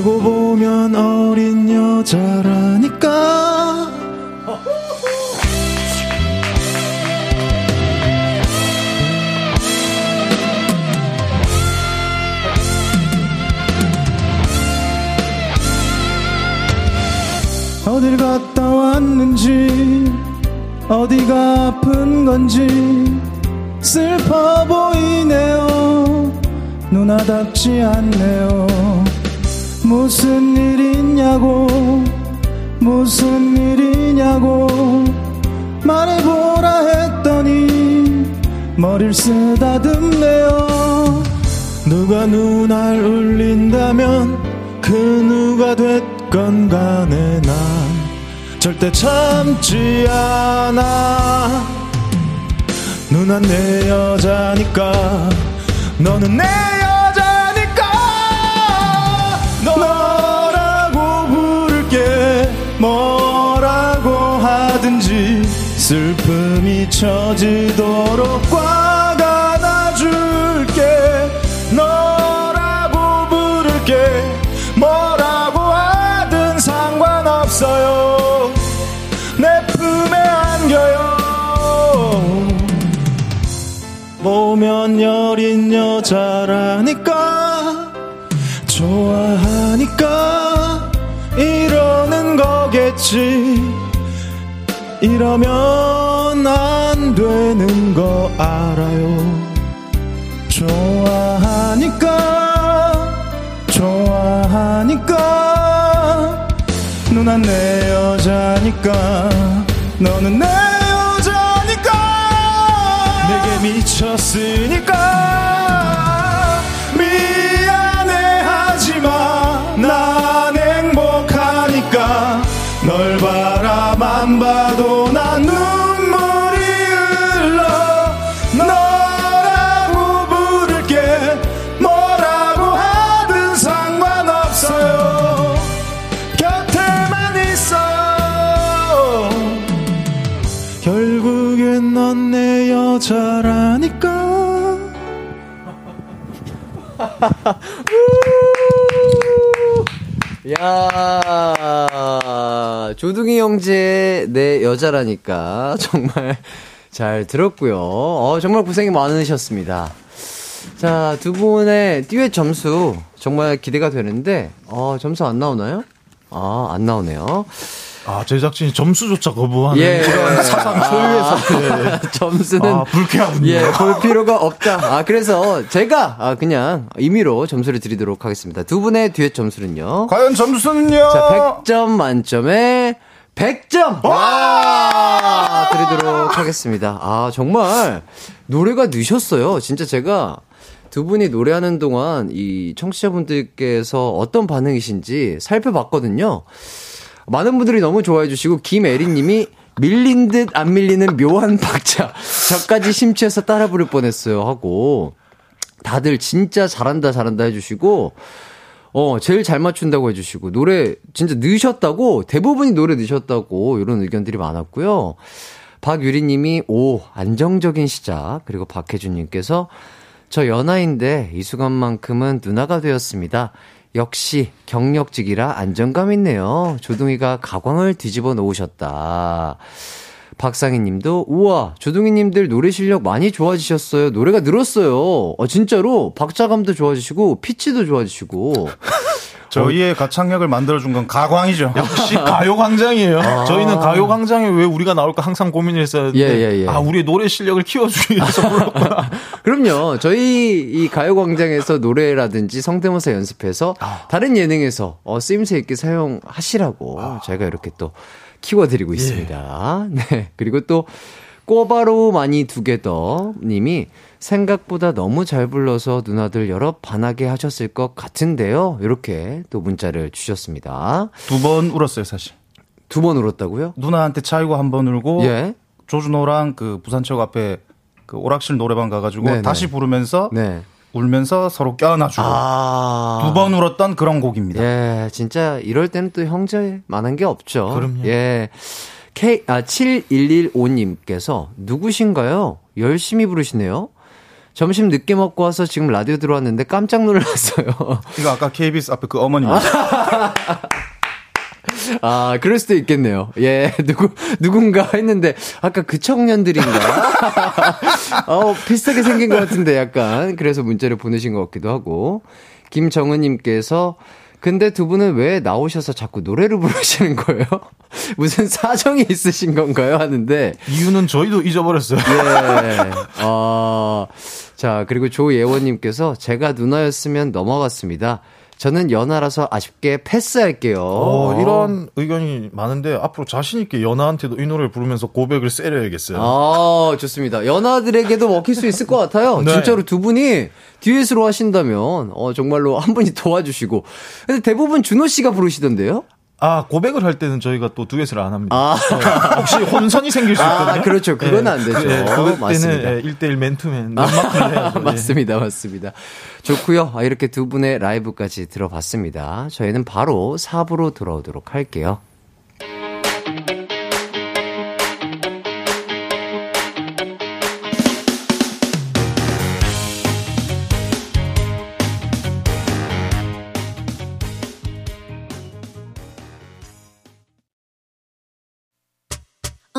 알고 보면 어린 여자라니까. 어딜 갔다 왔는지 어디가 아픈 건지 슬퍼 보이네요. 누나 답지 않네요 무슨 일이냐고 무슨 일이냐고 말해보라 했더니 머리를 쓰다듬네요. 누가 눈알 울린다면 그 누가 됐건 간에 난 절대 참지 않아. 누난 내 여자니까 너는 내 하든지 슬픔이 처지도록 꽉 안아줄게. 너라고 부를게. 뭐라고 하든 상관없어요. 내 품에 안겨요. 보면 여린 여자라니까. 좋아하니까 이러는 거겠지 이러면 안 되는 거 알아요. 좋아하니까 좋아하니까. 누난 내 여자니까 너는 내 여자니까. 내게 미쳤으니까 야 조둥이 형제 내 여자라니까 정말 잘 들었고요. 어, 정말 고생이 많으셨습니다. 자, 두 분의 듀엣 점수 정말 기대가 되는데, 어, 점수 안 나오나요? 아, 안 나오네요. 아, 제작진이 점수조차 거부하는 예. 그런 사상 초유의 사태. 점수는 아, 불쾌하군요. 예, 볼 필요가 없다. 아, 그래서 제가 아, 그냥 임의로 점수를 드리도록 하겠습니다. 두 분의 듀엣 점수는요. 과연 점수는요? 자, 100점 만점에 100점! 와! 드리도록 하겠습니다. 아, 정말 노래가 늦었어요. 진짜 제가 두 분이 노래하는 동안 이 청취자분들께서 어떤 반응이신지 살펴봤거든요. 많은 분들이 너무 좋아해 주시고 김애린 님이 밀린 듯 안 밀리는 묘한 박자. 저까지 심취해서 따라 부를 뻔했어요 하고 다들 진짜 잘한다 잘한다 해 주시고 어, 제일 잘 맞춘다고 해주시고, 노래 진짜 넣으셨다고, 대부분이 노래 넣으셨다고, 이런 의견들이 많았고요. 박유리님이, 오, 안정적인 시작. 그리고 박혜준님께서, 저 연하인데, 이 순간만큼은 누나가 되었습니다. 역시, 경력직이라 안정감 있네요. 조둥이가 가광을 뒤집어 놓으셨다. 박상희 님도, 우와, 조동희 님들 노래 실력 많이 좋아지셨어요. 노래가 늘었어요. 어, 진짜로. 박자감도 좋아지시고, 피치도 좋아지시고. 저희의 가창력을 만들어준 건 가광이죠. 역시 가요광장이에요. 아. 저희는 가요광장에 왜 우리가 나올까 항상 고민을 했었는데, 예, 예, 예. 아, 우리의 노래 실력을 키워주기 위해서 불렀구나. 그럼요. 저희 이 가요광장에서 노래라든지 성대모사 연습해서 다른 예능에서 어, 쓰임새 있게 사용하시라고 저희가 이렇게 또 키워드리고 있습니다. 네. 그리고 또 꼬바로우 많이 두개더 님이 생각보다 너무 잘 불러서 누나들 여러 반하게 하셨을 것 같은데요. 이렇게 또 문자를 주셨습니다. 두 번 울었어요, 사실. 두 번 울었다고요? 누나한테 차이고 한 번 울고 예. 조준호랑 그 부산체육 앞에 그 오락실 노래방 가가지고 네네. 다시 부르면서 네. 울면서 서로 껴안아주고 아. 두번 울었던 그런 곡입니다. 예, 진짜 이럴 때는 또 형제만한 게 없죠. 그럼요. 예. K, 아, 7115님께서 누구신가요? 열심히 부르시네요. 점심 늦게 먹고 와서 지금 라디오 들어왔는데 깜짝 놀랐어요. 이거 아까 KBS 앞에 그 어머님. 아, 그럴 수도 있겠네요. 예, 누구, 누군가 했는데, 아까 그 청년들인가? 어, 비슷하게 생긴 것 같은데, 약간. 그래서 문자를 보내신 것 같기도 하고. 김정은님께서, 근데 두 분은 왜 나오셔서 자꾸 노래를 부르시는 거예요? 무슨 사정이 있으신 건가요? 하는데, 이유는 저희도 잊어버렸어요. 예. 어, 자, 그리고 조예원님께서 제가 누나였으면 넘어갔습니다. 저는 연하라서 아쉽게 패스할게요. 어, 이런 의견이 많은데 앞으로 자신 있게 연하한테도 이 노래를 부르면서 고백을 세려야겠어요. 아, 좋습니다. 연하들에게도 먹힐 수 있을 것 같아요. 네. 진짜로 두 분이 듀엣으로 하신다면, 어, 정말로 한 분이 도와주시고. 근데 대부분 준호 씨가 부르시던데요? 아, 고백을 할 때는 저희가 또 듀엣을 안 합니다. 아. 네, 혹시 혼선이 생길 수 아, 있거든요. 그렇죠. 그건 안 되죠. 네, 그럴 맞습니다. 때는 1대1 맨투맨. 예. 맞습니다, 맞습니다. 좋고요. 아, 이렇게 두 분의 라이브까지 들어봤습니다. 저희는 바로 4부로 돌아오도록 할게요.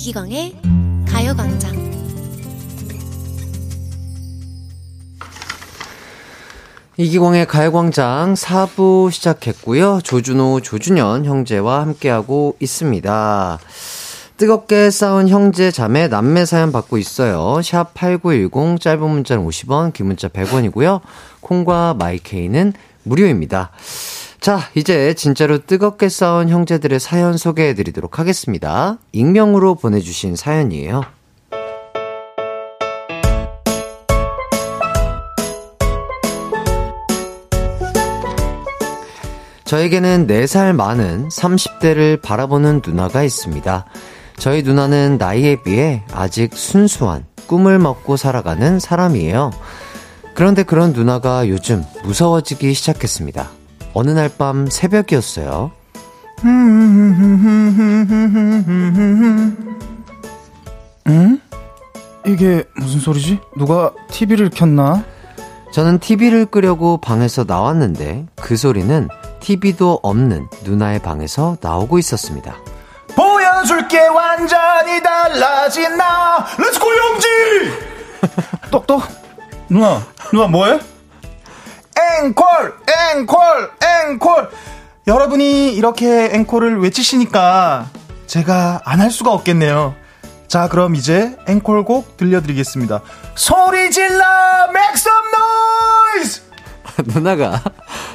이기광의 가요광장 이기광의 가요광장 4부 시작했고요. 조준호, 조준현 형제와 함께하고 있습니다. 뜨겁게 싸운 형제 자매 남매 사연 받고 있어요. 샵 8910 짧은 문자는 50원, 긴 문자 100원이고요. 콩과 마이케이는 무료입니다. 자, 이제 진짜로 뜨겁게 싸운 형제들의 사연 소개해 드리도록 하겠습니다. 익명으로 보내주신 사연이에요. 저에게는 4살 많은 30대를 바라보는 누나가 있습니다. 저희 누나는 나이에 비해 아직 순수한 꿈을 먹고 살아가는 사람이에요. 그런데 그런 누나가 요즘 무서워지기 시작했습니다. 어느 날 밤 새벽이었어요. 응? 이게 무슨 소리지? 누가 TV를 켰나? 저는 TV를 끄려고 방에서 나왔는데 그 소리는 TV도 없는 누나의 방에서 나오고 있었습니다. 보여줄게 완전히 달라진 나 let's go 영지 똑똑 누나 누나 뭐해? 앵콜! 앵콜! 앵콜! 여러분이 이렇게 앵콜을 외치시니까 제가 안 할 수가 없겠네요. 자 그럼 이제 앵콜곡 들려드리겠습니다. 소리 질러! Some noise! 누나가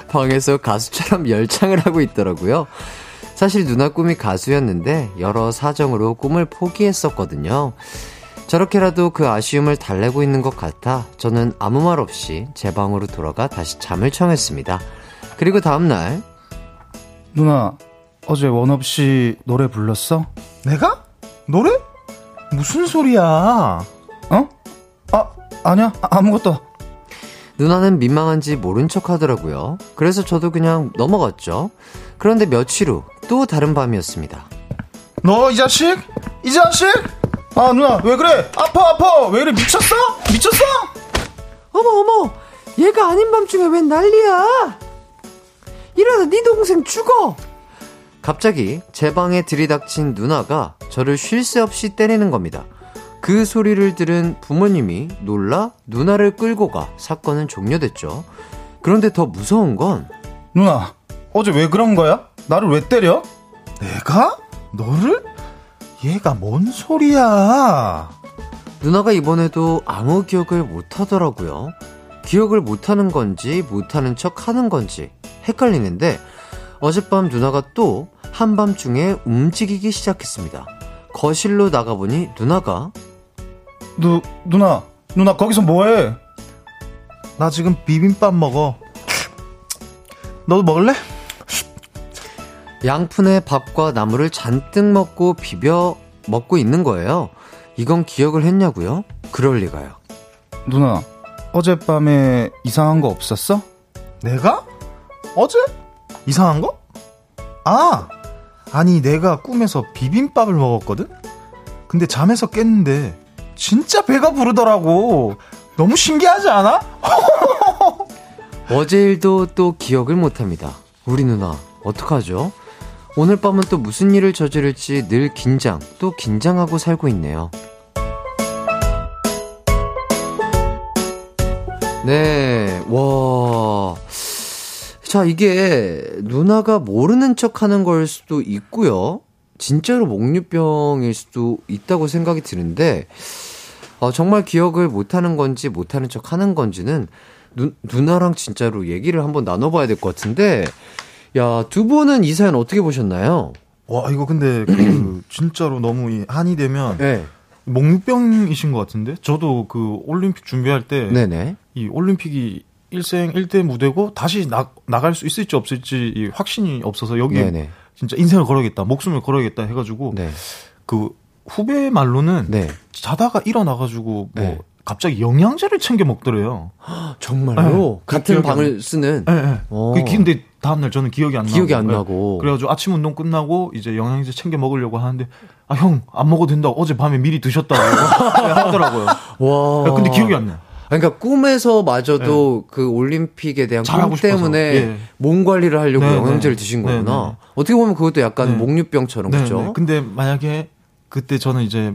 방에서 가수처럼 열창을 하고 있더라고요. 사실 누나 꿈이 가수였는데 여러 사정으로 꿈을 포기했었거든요. 저렇게라도 그 아쉬움을 달래고 있는 것 같아 저는 아무 말 없이 제 방으로 돌아가 다시 잠을 청했습니다. 그리고 다음날 누나 어제 원 없이 노래 불렀어? 내가? 노래? 무슨 소리야? 어? 아, 아니야. 아무것도. 누나는 민망한지 모른 척 하더라고요. 그래서 저도 그냥 넘어갔죠. 그런데 며칠 후 또 다른 밤이었습니다. 너 이 자식? 이 자식? 아, 누나, 왜 그래? 아파, 아파. 왜 그래? 미쳤어? 미쳤어? 어머, 어머. 얘가 아닌 밤중에 웬 난리야? 이러다 네 동생 죽어. 갑자기 제 방에 들이닥친 누나가 저를 쉴 새 없이 때리는 겁니다. 그 소리를 들은 부모님이 놀라 누나를 끌고 가 사건은 종료됐죠. 그런데 더 무서운 건 누나, 어제 왜 그런 거야? 나를 왜 때려? 내가? 너를? 얘가 뭔 소리야? 누나가 이번에도 아무 기억을 못 하더라고요. 기억을 못 하는 건지 못 하는 척 하는 건지 헷갈리는데 어젯밤 누나가 또 한밤 중에 움직이기 시작했습니다. 거실로 나가보니 누나가 누, 누나, 누나 거기서 뭐해? 나 지금 비빔밥 먹어. 너도 먹을래? 양푼에 밥과 나물을 잔뜩 먹고 비벼 먹고 있는 거예요. 이건 기억을 했냐고요? 그럴 리가요. 누나, 어젯밤에 이상한 거 없었어? 내가? 어제? 이상한 거? 아! 아니, 내가 꿈에서 비빔밥을 먹었거든? 근데 잠에서 깼는데, 진짜 배가 부르더라고. 너무 신기하지 않아? 어제 일도 또 기억을 못 합니다. 우리 누나, 어떡하죠? 오늘 밤은 또 무슨 일을 저지를지 늘 긴장, 또 긴장하고 살고 있네요. 네, 와. 자, 이게 누나가 모르는 척 하는 걸 수도 있고요. 진짜로 목류병일 수도 있다고 생각이 드는데, 어, 정말 기억을 못하는 건지 못하는 척 하는 건지는 누, 누나랑 진짜로 얘기를 한번 나눠봐야 될 것 같은데, 야, 두 분은 이 사연 어떻게 보셨나요? 와, 이거 근데 그 진짜로 너무 이 한이 되면 네. 목류병이신 것 같은데? 저도 그 올림픽 준비할 때 네네. 이 올림픽이 일생 일대 무대고 다시 나, 나갈 수 있을지 없을지 이 확신이 없어서 여기 네네. 진짜 인생을 걸어야겠다, 목숨을 걸어야겠다 해가지고 네. 그 후배 말로는 네. 자다가 일어나가지고 뭐 네. 갑자기 영양제를 챙겨 먹더래요. 정말요? 네. 같은 기억이 방을 쓰는? 예, 예. 어. 그 근데 다음날 저는 기억이 안 나고. 기억이 안 예. 나고. 그래가지고 아침 운동 끝나고 이제 영양제 챙겨 먹으려고 하는데 아 형 안 먹어도 된다고 어제 밤에 미리 드셨다고 하더라고요. 와. 야, 근데 기억이 안 나요. 그러니까 꿈에서 마저도 그 올림픽에 대한 꿈. 때문에 예. 몸 관리를 하려고 네, 영양제를 네. 드신 네, 거구나. 네. 어떻게 보면 그것도 약간 네. 목류병처럼 네, 그렇죠? 네. 근데 만약에 그때 저는 이제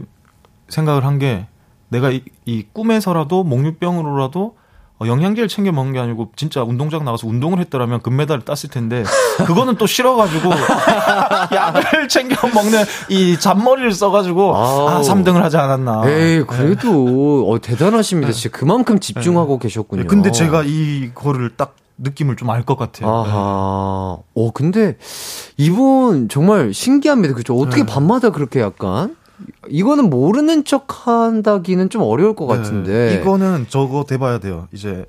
생각을 한 게 내가 이, 이 꿈에서라도 목류병으로라도 어, 영양제를 챙겨 먹는 게 아니고 진짜 운동장 나가서 운동을 했더라면 금메달을 땄을 텐데 그거는 또 싫어가지고 약을 챙겨 먹는 이 잔머리를 써가지고 아 아우. 3등을 하지 않았나. 에이, 그래도 어, 대단하십니다. 진짜 그만큼 집중하고 계셨군요. 네, 근데 제가 이거를 딱 느낌을 좀 알 것 같아요. 아하. 어, 근데 이분 정말 신기합니다. 그죠? 어떻게 네. 밤마다 그렇게 약간 이거는 모르는 척 한다기는 좀 어려울 것 같은데. 네, 이거는 저거 돼봐야 돼요. 이제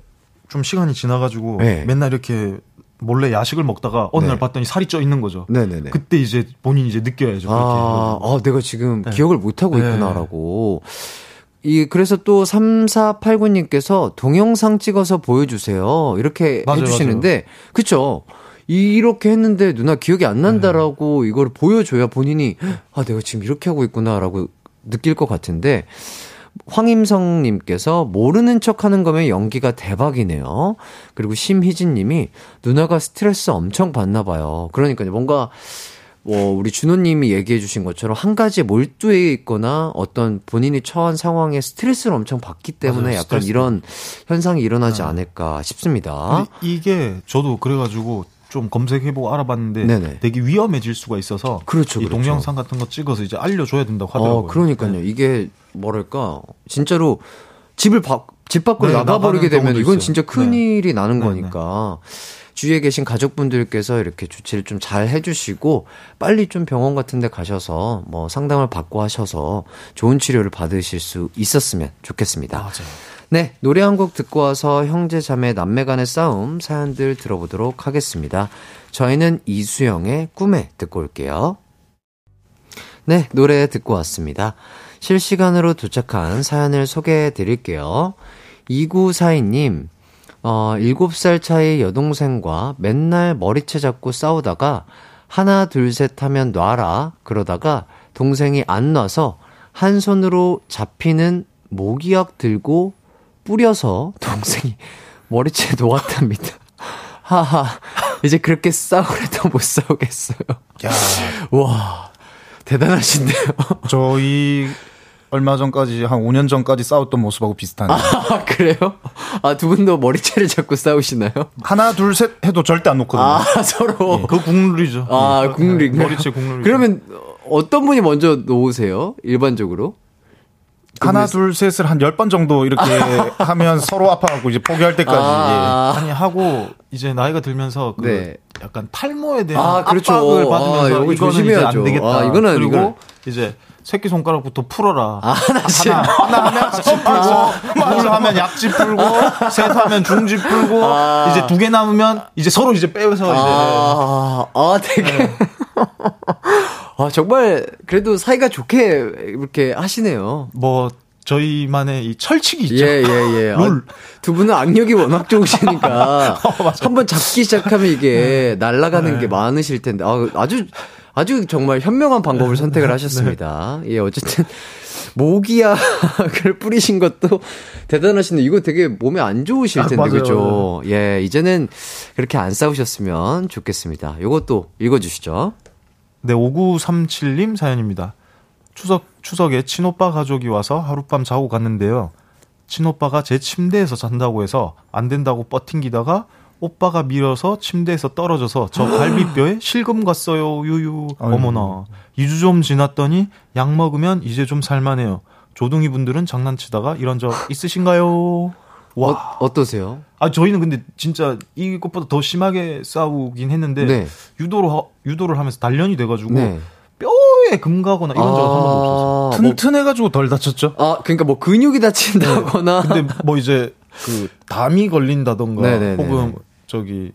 좀 시간이 지나가지고 네. 맨날 이렇게 몰래 야식을 먹다가 어느 네. 날 봤더니 살이 쪄 있는 거죠. 네네네. 그때 이제 본인이 이제 느껴야죠. 아, 아, 내가 지금 네. 기억을 못하고 네. 있구나라고. 이, 그래서 또 3489님께서 동영상 찍어서 보여주세요. 이렇게 맞아요, 해주시는데, 그쵸? 이렇게 했는데 누나 기억이 안 난다라고 이걸 보여줘야 본인이, 아, 내가 지금 이렇게 하고 있구나라고 느낄 것 같은데, 황임성님께서 모르는 척 하는 거면 연기가 대박이네요. 그리고 심희진님이 누나가 스트레스 엄청 받나 봐요. 그러니까요. 뭔가 뭐 우리 준호님이 얘기해 주신 것처럼 한 가지에 몰두해 있거나 어떤 본인이 처한 상황에 스트레스를 엄청 받기 때문에 맞아요, 약간 스트레스. 이런 현상이 일어나지 않을까 싶습니다. 이게 저도 그래가지고 좀 검색해보고 알아봤는데 네네. 되게 위험해질 수가 있어서 그렇죠, 이 그렇죠. 동영상 같은 거 찍어서 이제 알려줘야 된다고 하더라고요. 어, 그러니까요. 이게 뭐랄까 진짜로 집을 밖, 집 밖으로 네, 나가버리게 되면 이건. 진짜 큰 네. 일이 나는 네, 거니까 주위에 계신 가족분들께서 이렇게 조치를 좀 잘 해주시고 빨리 좀 병원 같은데 가셔서 뭐 상담을 받고 하셔서 좋은 치료를 받으실 수 있었으면 좋겠습니다. 맞아요. 네, 노래 한 곡 듣고 와서 형제 자매 남매 간의 싸움 사연들 들어보도록 하겠습니다. 저희는 이수영의 꿈에 듣고 올게요. 네, 노래 듣고 왔습니다. 실시간으로 도착한 사연을 소개해 드릴게요. 2942님, 어, 7살 차이 여동생과 맨날 머리채 잡고 싸우다가 하나, 둘, 셋 하면 놔라. 그러다가 동생이 안 놔서 한 손으로 잡히는 모기약 들고 뿌려서 동생이 머리채 놓았답니다. 하하. 이제 그렇게 싸우래도 못 싸우겠어요. 야. 와. 대단하신데요. 저희 얼마 전까지 한 5년 전까지 싸웠던 모습하고 비슷하네요. 아, 그래요? 아, 두 분도 머리채를 잡고 싸우시나요? 하나, 둘, 셋 해도 절대 안 놓거든요. 아, 서로. 그 국룰이죠. 아, 국룰이 머리채 국룰이. 그러면 어떤 분이 먼저 놓으세요? 일반적으로? 하나, 둘, 셋을 한 10번 정도 이렇게 하면 서로 아파갖고 이제 포기할 때까지. 아. 아니 하고 이제 나이가 들면서 그 네. 약간 탈모에 대한 아, 그렇죠. 압박을 아, 받으면서 이거 이거는 이제 조심해야죠. 안 되겠다. 아, 이거는, 그리고 이거는. 이제 새끼 손가락부터 풀어라. 아, 하나씩. 하나, 하나 하면 약지 풀고, 둘 하면 약지 풀고, 셋 하면 중지 풀고, 아. 이제 두 개 남으면 이제 서로 이제 빼서 이제 아, 아, 되게. 아, 정말, 그래도 사이가 좋게 이렇게 하시네요. 뭐 저희만의 이 철칙이 있죠. 예, 예, 예. 룰. 아, 두 분은 악력이 워낙 좋으시니까. 어, 한번 잡기 시작하면 이게 네. 날아가는 게 많으실 텐데. 아, 아주, 아주 정말 현명한 방법을 선택을 네. 하셨습니다. 예, 어쨌든. 모기약을 뿌리신 것도 대단하신데 이거 되게 몸에 안 좋으실 아, 텐데 맞아요. 그죠? 예, 이제는 그렇게 안 싸우셨으면 좋겠습니다. 요것도 읽어 주시죠. 네, 5937님 사연입니다. 추석, 추석에 친오빠 가족이 와서 하룻밤 자고 갔는데요. 친오빠가 제 침대에서 잔다고 해서 안 된다고 뻗팅기다가 오빠가 밀어서 침대에서 떨어져서 저 갈비뼈에 실금 갔어요, 유유. 어머나. 2주 좀 지났더니 약 먹으면 이제 좀 살만해요. 조둥이 분들은 장난치다가 이런 적 있으신가요? 와. 어, 어떠세요? 아, 저희는 근데 진짜 이것보다 더 심하게 싸우긴 했는데 네. 유도를 하- 유도를 하면서 단련이 돼 가지고 네. 뼈에 금 가거나 이런 적은 한 번도 없었어요. 아, 뭐, 튼튼해가지고 덜 다쳤죠? 아, 그러니까 뭐 근육이 다친다거나. 근데 뭐 이제 그 담이 걸린다던가 네네네. 혹은 저기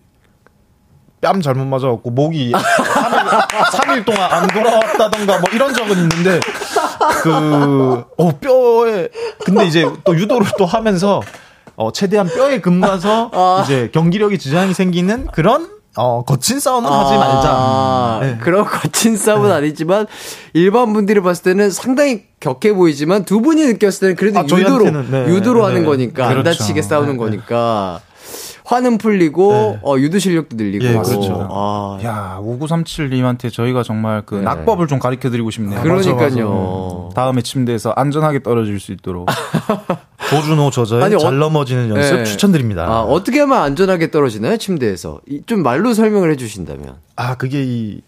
뺨 잘못 맞아갖고 목이 3일, 3일 동안 안 돌아왔다던가 뭐 이런 적은 있는데 그, 어, 뼈에, 근데 이제 또 유도를 또 하면서 어, 최대한 뼈에 금 가서 아. 이제 경기력이 지장이 생기는 그런 어, 거친 싸움은 하지 말자. 아, 네. 그런 거친 싸움은 아니지만 일반 분들이 봤을 때는 상당히 격해 보이지만 두 분이 느꼈을 때는 그래도 아, 유도로 네. 유도로 네. 하는 거니까 안 그렇죠. 다치게 싸우는 네. 거니까 화는 풀리고 네. 어, 유도 실력도 늘리고 예, 그렇죠. 아, 야, 5937님한테 저희가 정말 그 네. 낙법을 좀 가르쳐 드리고 싶네요. 그러니까요. 다음에 침대에서 안전하게 떨어질 수 있도록. 조준호 저자의 아니, 어- 잘 넘어지는 연습 네. 추천드립니다. 아, 어떻게 하면 안전하게 떨어지나요 침대에서 이- 좀 말로 설명을 해 주신다면 아, 그게 이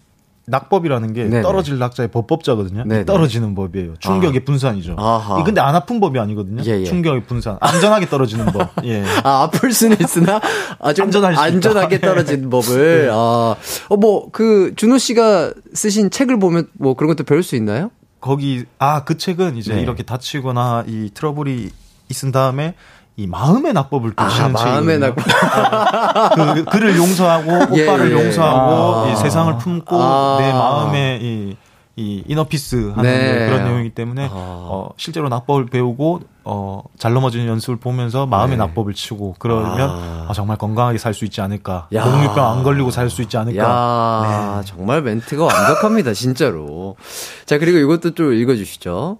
낙법이라는 게 네네. 떨어질 낙자의 법법자거든요. 이 네네. 떨어지는 법이에요. 충격의 분산이죠. 아하. 이 근데 안 아픈 법이 아니거든요. 예, 예. 충격의 분산. 안전하게 떨어지는 법. 예. 아, 아플 수는 있으나, 아주 안전할 수. 안전하게 네. 떨어진 법을, 아, 어, 뭐, 그, 준호 씨가 쓰신 책을 보면 뭐 그런 것도 배울 수 있나요? 거기 아 그 책은 이제 네. 이렇게 다치거나 이 트러블이 있은 다음에 이 마음의 낙법을 또 아, 시는 마음의 책이거든요. 그 그를 용서하고 예, 오빠를 예. 용서하고 아. 이 세상을 품고 아. 내 마음의 이, 이 이너피스 하는 네. 그런 내용이기 때문에 아. 어, 실제로 낙법을 배우고 어, 잘 넘어지는 연습을 보면서 마음의 네. 낙법을 치고 그러면 아. 아, 정말 건강하게 살 수 있지 않을까 야. 목류병 안 걸리고 살 수 있지 않을까 야 네. 정말 멘트가 완벽합니다, 진짜로. 자, 그리고 이것도 좀 읽어주시죠.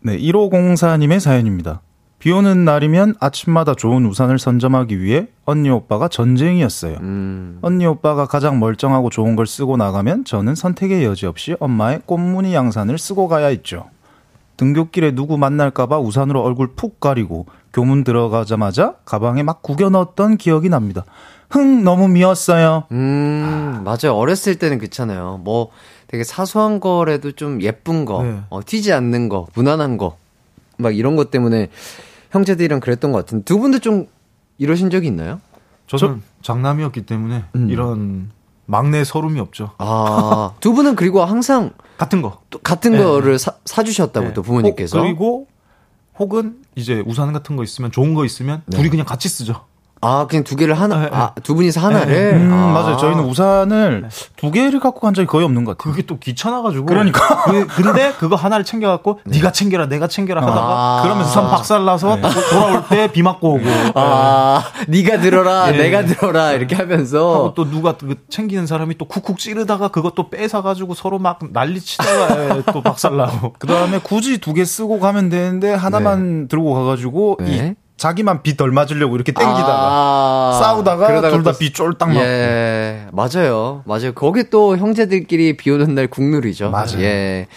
네, 1504님의 사연입니다. 비 오는 날이면 아침마다 좋은 우산을 선점하기 위해 언니 오빠가 전쟁이었어요. 음, 언니 오빠가 가장 멀쩡하고 좋은 걸 쓰고 나가면 저는 선택의 여지 없이 엄마의 꽃무늬 양산을 쓰고 가야 했죠. 등굣길에 누구 만날까봐 우산으로 얼굴 푹 가리고 교문 들어가자마자 가방에 막 구겨 넣었던 기억이 납니다. 흥, 너무 미웠어요. 음, 맞아요. 어렸을 때는 그렇잖아요. 뭐 되게 사소한 거라도 좀 예쁜 거, 네. 어, 튀지 않는 거, 무난한 거, 막 이런 것 때문에 형제들이랑 그랬던 것 같은데 두 분도 좀 이러신 적이 있나요? 저는 장남이었기 때문에 음. 이런 막내 서름이 없죠 아, 두 분은 그리고 항상 같은 거 또 같은 네. 거를 사, 사주셨다고 네. 또 부모님께서. 혹- 그리고 혹은 이제 우산 같은 거 있으면 좋은 거 있으면 네. 둘이 그냥 같이 쓰죠. 아, 그냥 두 개를 하나, 아, 두 분이서 하나를? 음, 아. 맞아요. 저희는 우산을 두 개를 갖고 간 적이 거의 없는 것 같아요. 그게 또 귀찮아가지고. 그러니까. 그, 근데 그거 하나를 챙겨갖고 네가 챙겨라, 내가 챙겨라 하다가 아. 그러면서 산 박살나서 돌아올 때 비 맞고 오고. 아, 네가 들어라, 예. 내가 들어라, 이렇게 하면서. 하고 또 누가 그 챙기는 사람이 또 쿡쿡 찌르다가 그것도 뺏어가지고 서로 막 난리 치다가 예, 또 박살나고. 그 다음에 굳이 두 개 쓰고 가면 되는데 하나만 들고 가가지고 네. 이 자기만 비덜 맞으려고 이렇게 땡기다가 아, 싸우다가 둘다 또- 비 쫄딱 맞고. 예, 맞아요. 맞아요. 거기 또 형제들끼리 비 오는 날 국룰이죠. 맞아요. 예.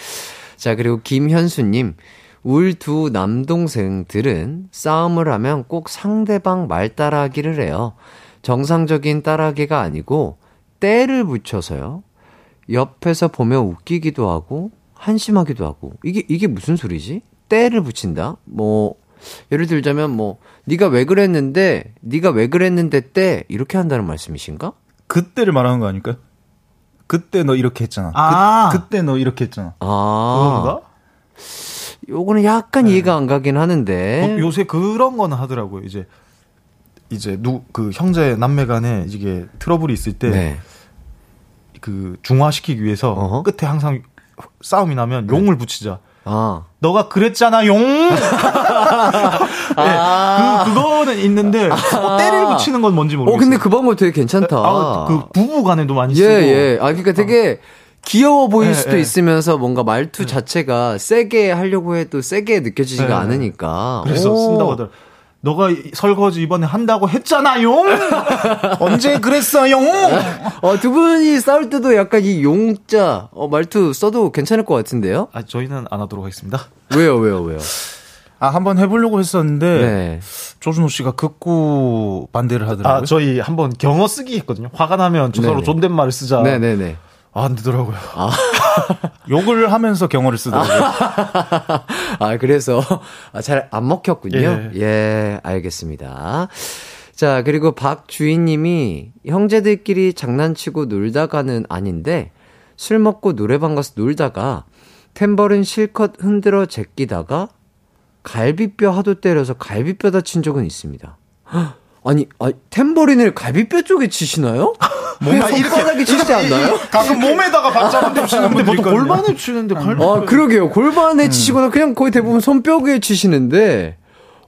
자, 그리고 김현수 님. 울 두 남동생들은 싸움을 하면 꼭 상대방 말 따라하기를 해요. 정상적인 따라하기가 아니고 때를 붙여서요. 옆에서 보면 웃기기도 하고 한심하기도 하고 이게 이게 무슨 소리지? 때를 붙인다? 뭐 예를 들자면 뭐 네가 왜 그랬는데 네가 왜 그랬는데 때 이렇게 한다는 말씀이신가? 그때를 말하는 거 아닐까요? 그때 너 이렇게 했잖아. 아. 그, 그때 너 이렇게 했잖아. 아, 그런가? 요거는 약간 이해가 안 가긴 하는데. 어, 요새 그런 거는 하더라고요. 이제 이제 누 그 형제 남매 간에 이게 트러블이 있을 때 네. 그 중화시키기 위해서 어허. 끝에 항상 싸움이 나면 용을 붙이자. 아. 너가 그랬잖아 용. 네, 그 그거는 있는데 어, 때를 붙이는 건 뭔지 어, 모르겠어요. 근데 그 방법 되게 괜찮다. 아, 그 부부 간에도 많이 쓰고. 예, 예. 아, 그러니까 되게 귀여워 보일 예, 수도 예. 있으면서 뭔가 말투 자체가 세게 하려고 해도 세게 느껴지지가 예. 않으니까. 그래서 오. 쓴다고 하더라. 너가 이- 설거지 이번에 한다고 했잖아 용. 언제 그랬어, 용? 어, 두 분이 싸울 때도 약간 이 용자, 어, 말투 써도 괜찮을 것 같은데요? 아 저희는 안 하도록 하겠습니다. 왜요, 왜요, 왜요? 아, 한번 해보려고 했었는데, 네. 조준호 씨가 극구 반대를 하더라고요. 아 저희 한번 경어 쓰기 했거든요. 화가 나면 저 서로 네네. 존댓말을 쓰자. 네네네. 아, 안 되더라고요. 욕을 하면서 경어를 쓰더라고요. 아, 그래서, 아, 잘안 먹혔군요. 예. 예. 알겠습니다. 자, 그리고 박주인님이 형제들끼리 장난치고 놀다가는 아닌데, 술 먹고 노래방 가서 놀다가, 템버린 실컷 흔들어 제끼다가, 갈비뼈 하도 때려서 갈비뼈 다친 적은 있습니다. 헉, 아니, 아, 템버린을 갈비뼈 쪽에 치시나요? 그냥 손바닥에 치지 않나요? 가끔 몸에다가 받잡아 주시는 근데 분들 보통. 골반을 치는데 발. 아, 그러게요. 골반에 치시거나 그냥 거의 대부분 손뼉에 치시는데,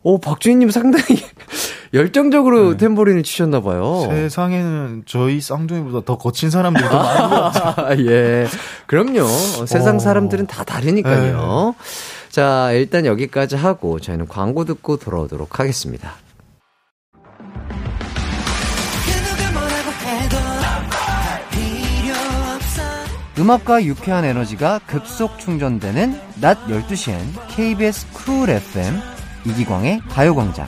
오, 박주인님 상당히 열정적으로 템버린을 치셨나 봐요. 세상에는 저희 쌍둥이보다 더 거친 사람들이 더 많은 것 같아요. 아, 예. 그럼요. 세상 사람들은 다 다르니까요. 자, 일단 여기까지 하고 저희는 광고 듣고 돌아오도록 하겠습니다. 음악과 유쾌한 에너지가 급속 충전되는 낮 12시엔 KBS 쿨 FM 이기광의 가요광장.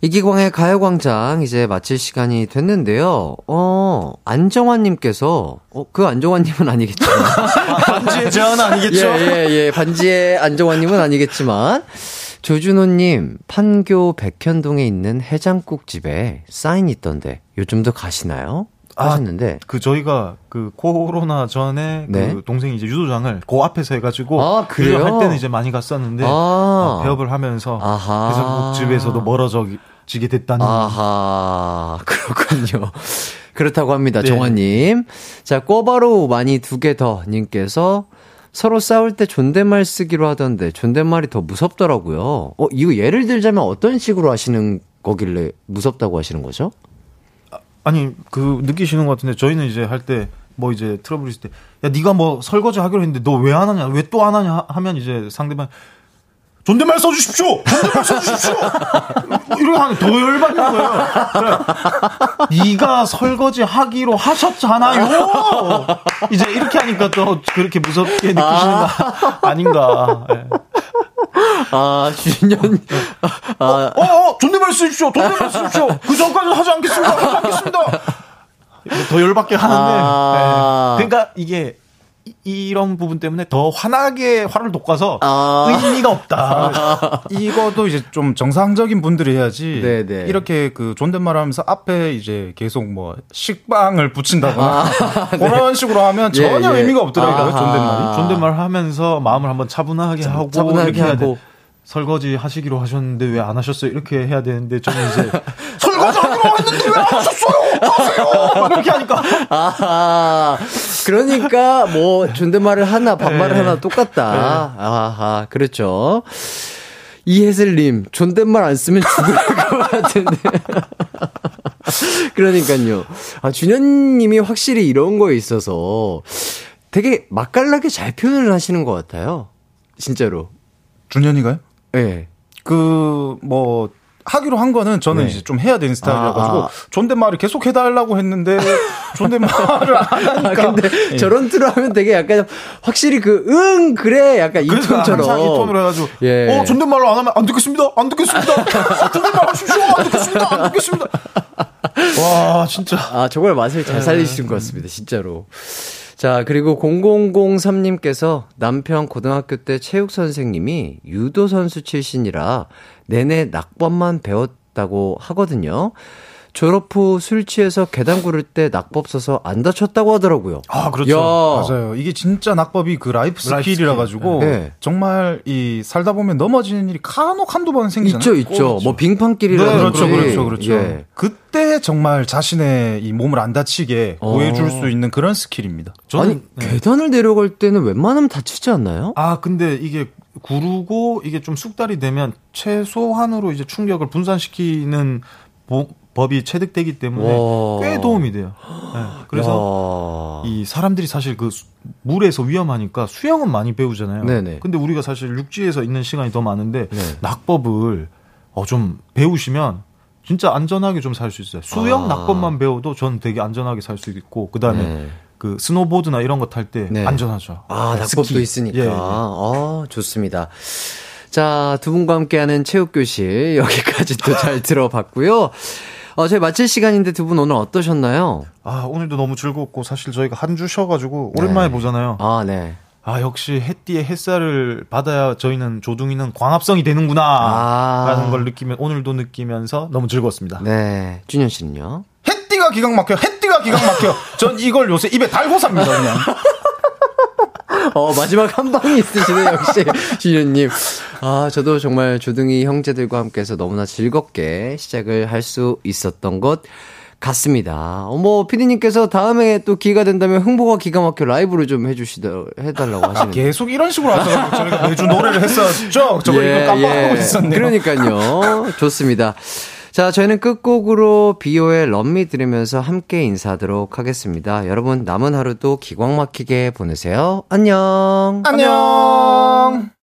이기광의 가요광장 이제 마칠 시간이 됐는데요. 어, 안정환님께서, 어, 그 안정환님은 아니겠지만. 반지의 제한 아니겠죠? 예, 예, 예. 반지의 안정환님은 아니겠지만. 조준호님, 판교 백현동에 있는 해장국 집에 사인 있던데, 요즘도 가시나요? 아, 하셨는데. 그 저희가 그 코로나 전에 네. 그 동생이 이제 유도장을 그 앞에서 해가지고 아, 그래요? 할 때는 이제 많이 갔었는데 아. 어, 배업을 하면서. 해장국집에서도 멀어지게 됐다는 아하, 그렇군요. 그렇다고 합니다, 네. 정환님. 자, 꼬바로 많이 두 개 더 님께서 서로 싸울 때 존댓말 쓰기로 하던데 존댓말이 더 무섭더라고요. 어, 이거 예를 들자면 어떤 식으로 하시는 거길래 무섭다고 하시는 거죠? 아 니 그 느끼시는 것 같은데 저희는 이제 할 때 뭐 이제 트러블 있을 때 야 네가 뭐 설거지 하기로 했는데 너 왜 안 하냐 왜 또 안 하냐 하면 이제 상대방 존댓말 써주십시오 존댓말 써주십시오 뭐 이렇게 하면 더 열받는 거예요 그래. 네가 설거지 하기로 하셨잖아요 이제 이렇게 하니까 또 그렇게 무섭게 느끼시는 거 아닌가 예. 아, 주년, 아, 어, 어, 존댓말 쓰십시오. 존댓말 쓰십시오. 그 전까지 하지 않겠습니다. 하지 않겠습니다. 더 열받게 하는데. 아. 네. 그러니까 이게 이, 런 부분 때문에 더 환하게 화를 돋궈서 아. 의미가 없다. 이것도 이제 좀 정상적인 분들이 해야지. 네네. 이렇게 그 존댓말 하면서 앞에 이제 계속 뭐 식빵을 붙인다거나 아, 그런 식으로 하면 예, 전혀 예. 의미가 없더라고요, 아하. 존댓말이. 존댓말 하면서 마음을 한번 차분하게 하고 차분하게 이렇게 해야 돼. 설거지 하시기로 하셨는데 왜 안 하셨어요? 이렇게 해야 되는데 저는 이제 설거지 하기로 했는데 왜 안 하셨어요? 하세요! 이렇게 하니까 아하. 그러니까 뭐 존댓말을 하나 반말을 네. 하나 똑같다. 아하. 그렇죠. 이혜슬님 존댓말 안 쓰면 죽을 것 같은데. 그러니까요. 아 준현님이 확실히 이런 거에 있어서 되게 맛깔나게 잘 표현을 하시는 것 같아요. 진짜로. 준현이가요? 예. 그, 뭐, 하기로 한 거는 저는 네. 이제 좀 해야 되는 스타일이라가지고 아, 아. 존댓말을 계속 해달라고 했는데 존댓말을 안 하니까. 아, 근데 예. 저런 투로 하면 되게 약간 확실히 그, 응, 그래. 약간 이 톤처럼. 이 톤으로 해가지고 예. 어 존댓말로 안 하면 안 듣겠습니다. 안 듣겠습니다. 존댓말 하십시오. 안 듣겠습니다. 안 듣겠습니다. 와 진짜 아, 정말 맛을 잘 살리시는 것 같습니다. 진짜로. 자, 그리고 0003님께서 남편 고등학교 때 체육 선생님이 유도 선수 출신이라 내내 낙법만 배웠다고 하거든요. 졸업 후 술 취해서 계단 구를 때 낙법 써서 안 다쳤다고 하더라고요. 아, 그렇죠. 야. 맞아요. 이게 진짜 낙법이 그 life skill이라 skill. 가지고 네. 정말 이 살다 보면 넘어지는 일이 간혹 한두 번 생기잖아요. 있죠, 있죠. 뭐 빙판길이라든지. 그렇죠, 그렇죠, 그렇죠. 예. 그때 정말 자신의 이 몸을 안 다치게 어. 보여줄 수 있는 그런 skill입니다. 저는 아니, 네. 계단을 내려갈 때는 웬만하면 다치지 않나요? 아 근데 이게 구르고 이게 좀 숙달이 되면 최소한으로 이제 충격을 분산시키는 보- 법이 체득되기 때문에 와. 꽤 도움이 돼요. 네, 그래서 야. 이 사람들이 사실 그 수- 물에서 위험하니까 수영은 많이 배우잖아요. 네네. 근데 우리가 사실 육지에서 있는 시간이 더 많은데 네. 낙법을 어 좀 배우시면 진짜 안전하게 좀 살 수 있어요. 수영 아. 낙법만 배워도 전 되게 안전하게 살 수 있고 그다음에 네. 그 스노보드나 이런 거 탈때 네. 안전하죠. 아, 네, 낙법도. 있으니까. 예, 예. 아, 좋습니다. 자, 두 분과 함께하는 체육교실 여기까지 또 잘 들어봤고요. 어, 저희 마칠 시간인데 두 분 오늘 어떠셨나요? 아, 오늘도 너무 즐겁고 사실 저희가 한 주 쉬어가지고 오랜만에 보잖아요. 아, 네. 아, 역시 햇띠의 햇살을 받아야 저희는 조둥이는 광합성이 되는구나. 아. 라는 걸 느끼면, 오늘도 느끼면서 너무 즐거웠습니다. 네. 준현 씨는요? 햇띠가 기강 막혀, 햇띠가 기강 막혀. 전 이걸 요새 입에 달고 삽니다, 그냥. 어, 마지막 한 방이 있으시네요, 역시. 준현님. 아, 저도 정말 조둥이 형제들과 함께해서 너무나 즐겁게 시작을 할 수 있었던 것 같습니다. 어, 뭐, 피디님께서 다음에 또 기회가 된다면 흥보가 기가 막혀 라이브를 좀 해주시다, 해달라고 하시는데. 계속 이런 식으로 하셔서 저희가 매주 노래를 했었죠. 저거 이거 깜빡하고 있었네요. 예, 그러니까요. 좋습니다. 자, 저희는 끝곡으로 비오의 럼미 들으면서 함께 인사하도록 하겠습니다. 여러분, 남은 하루도 기광 막히게 보내세요. 안녕. 안녕.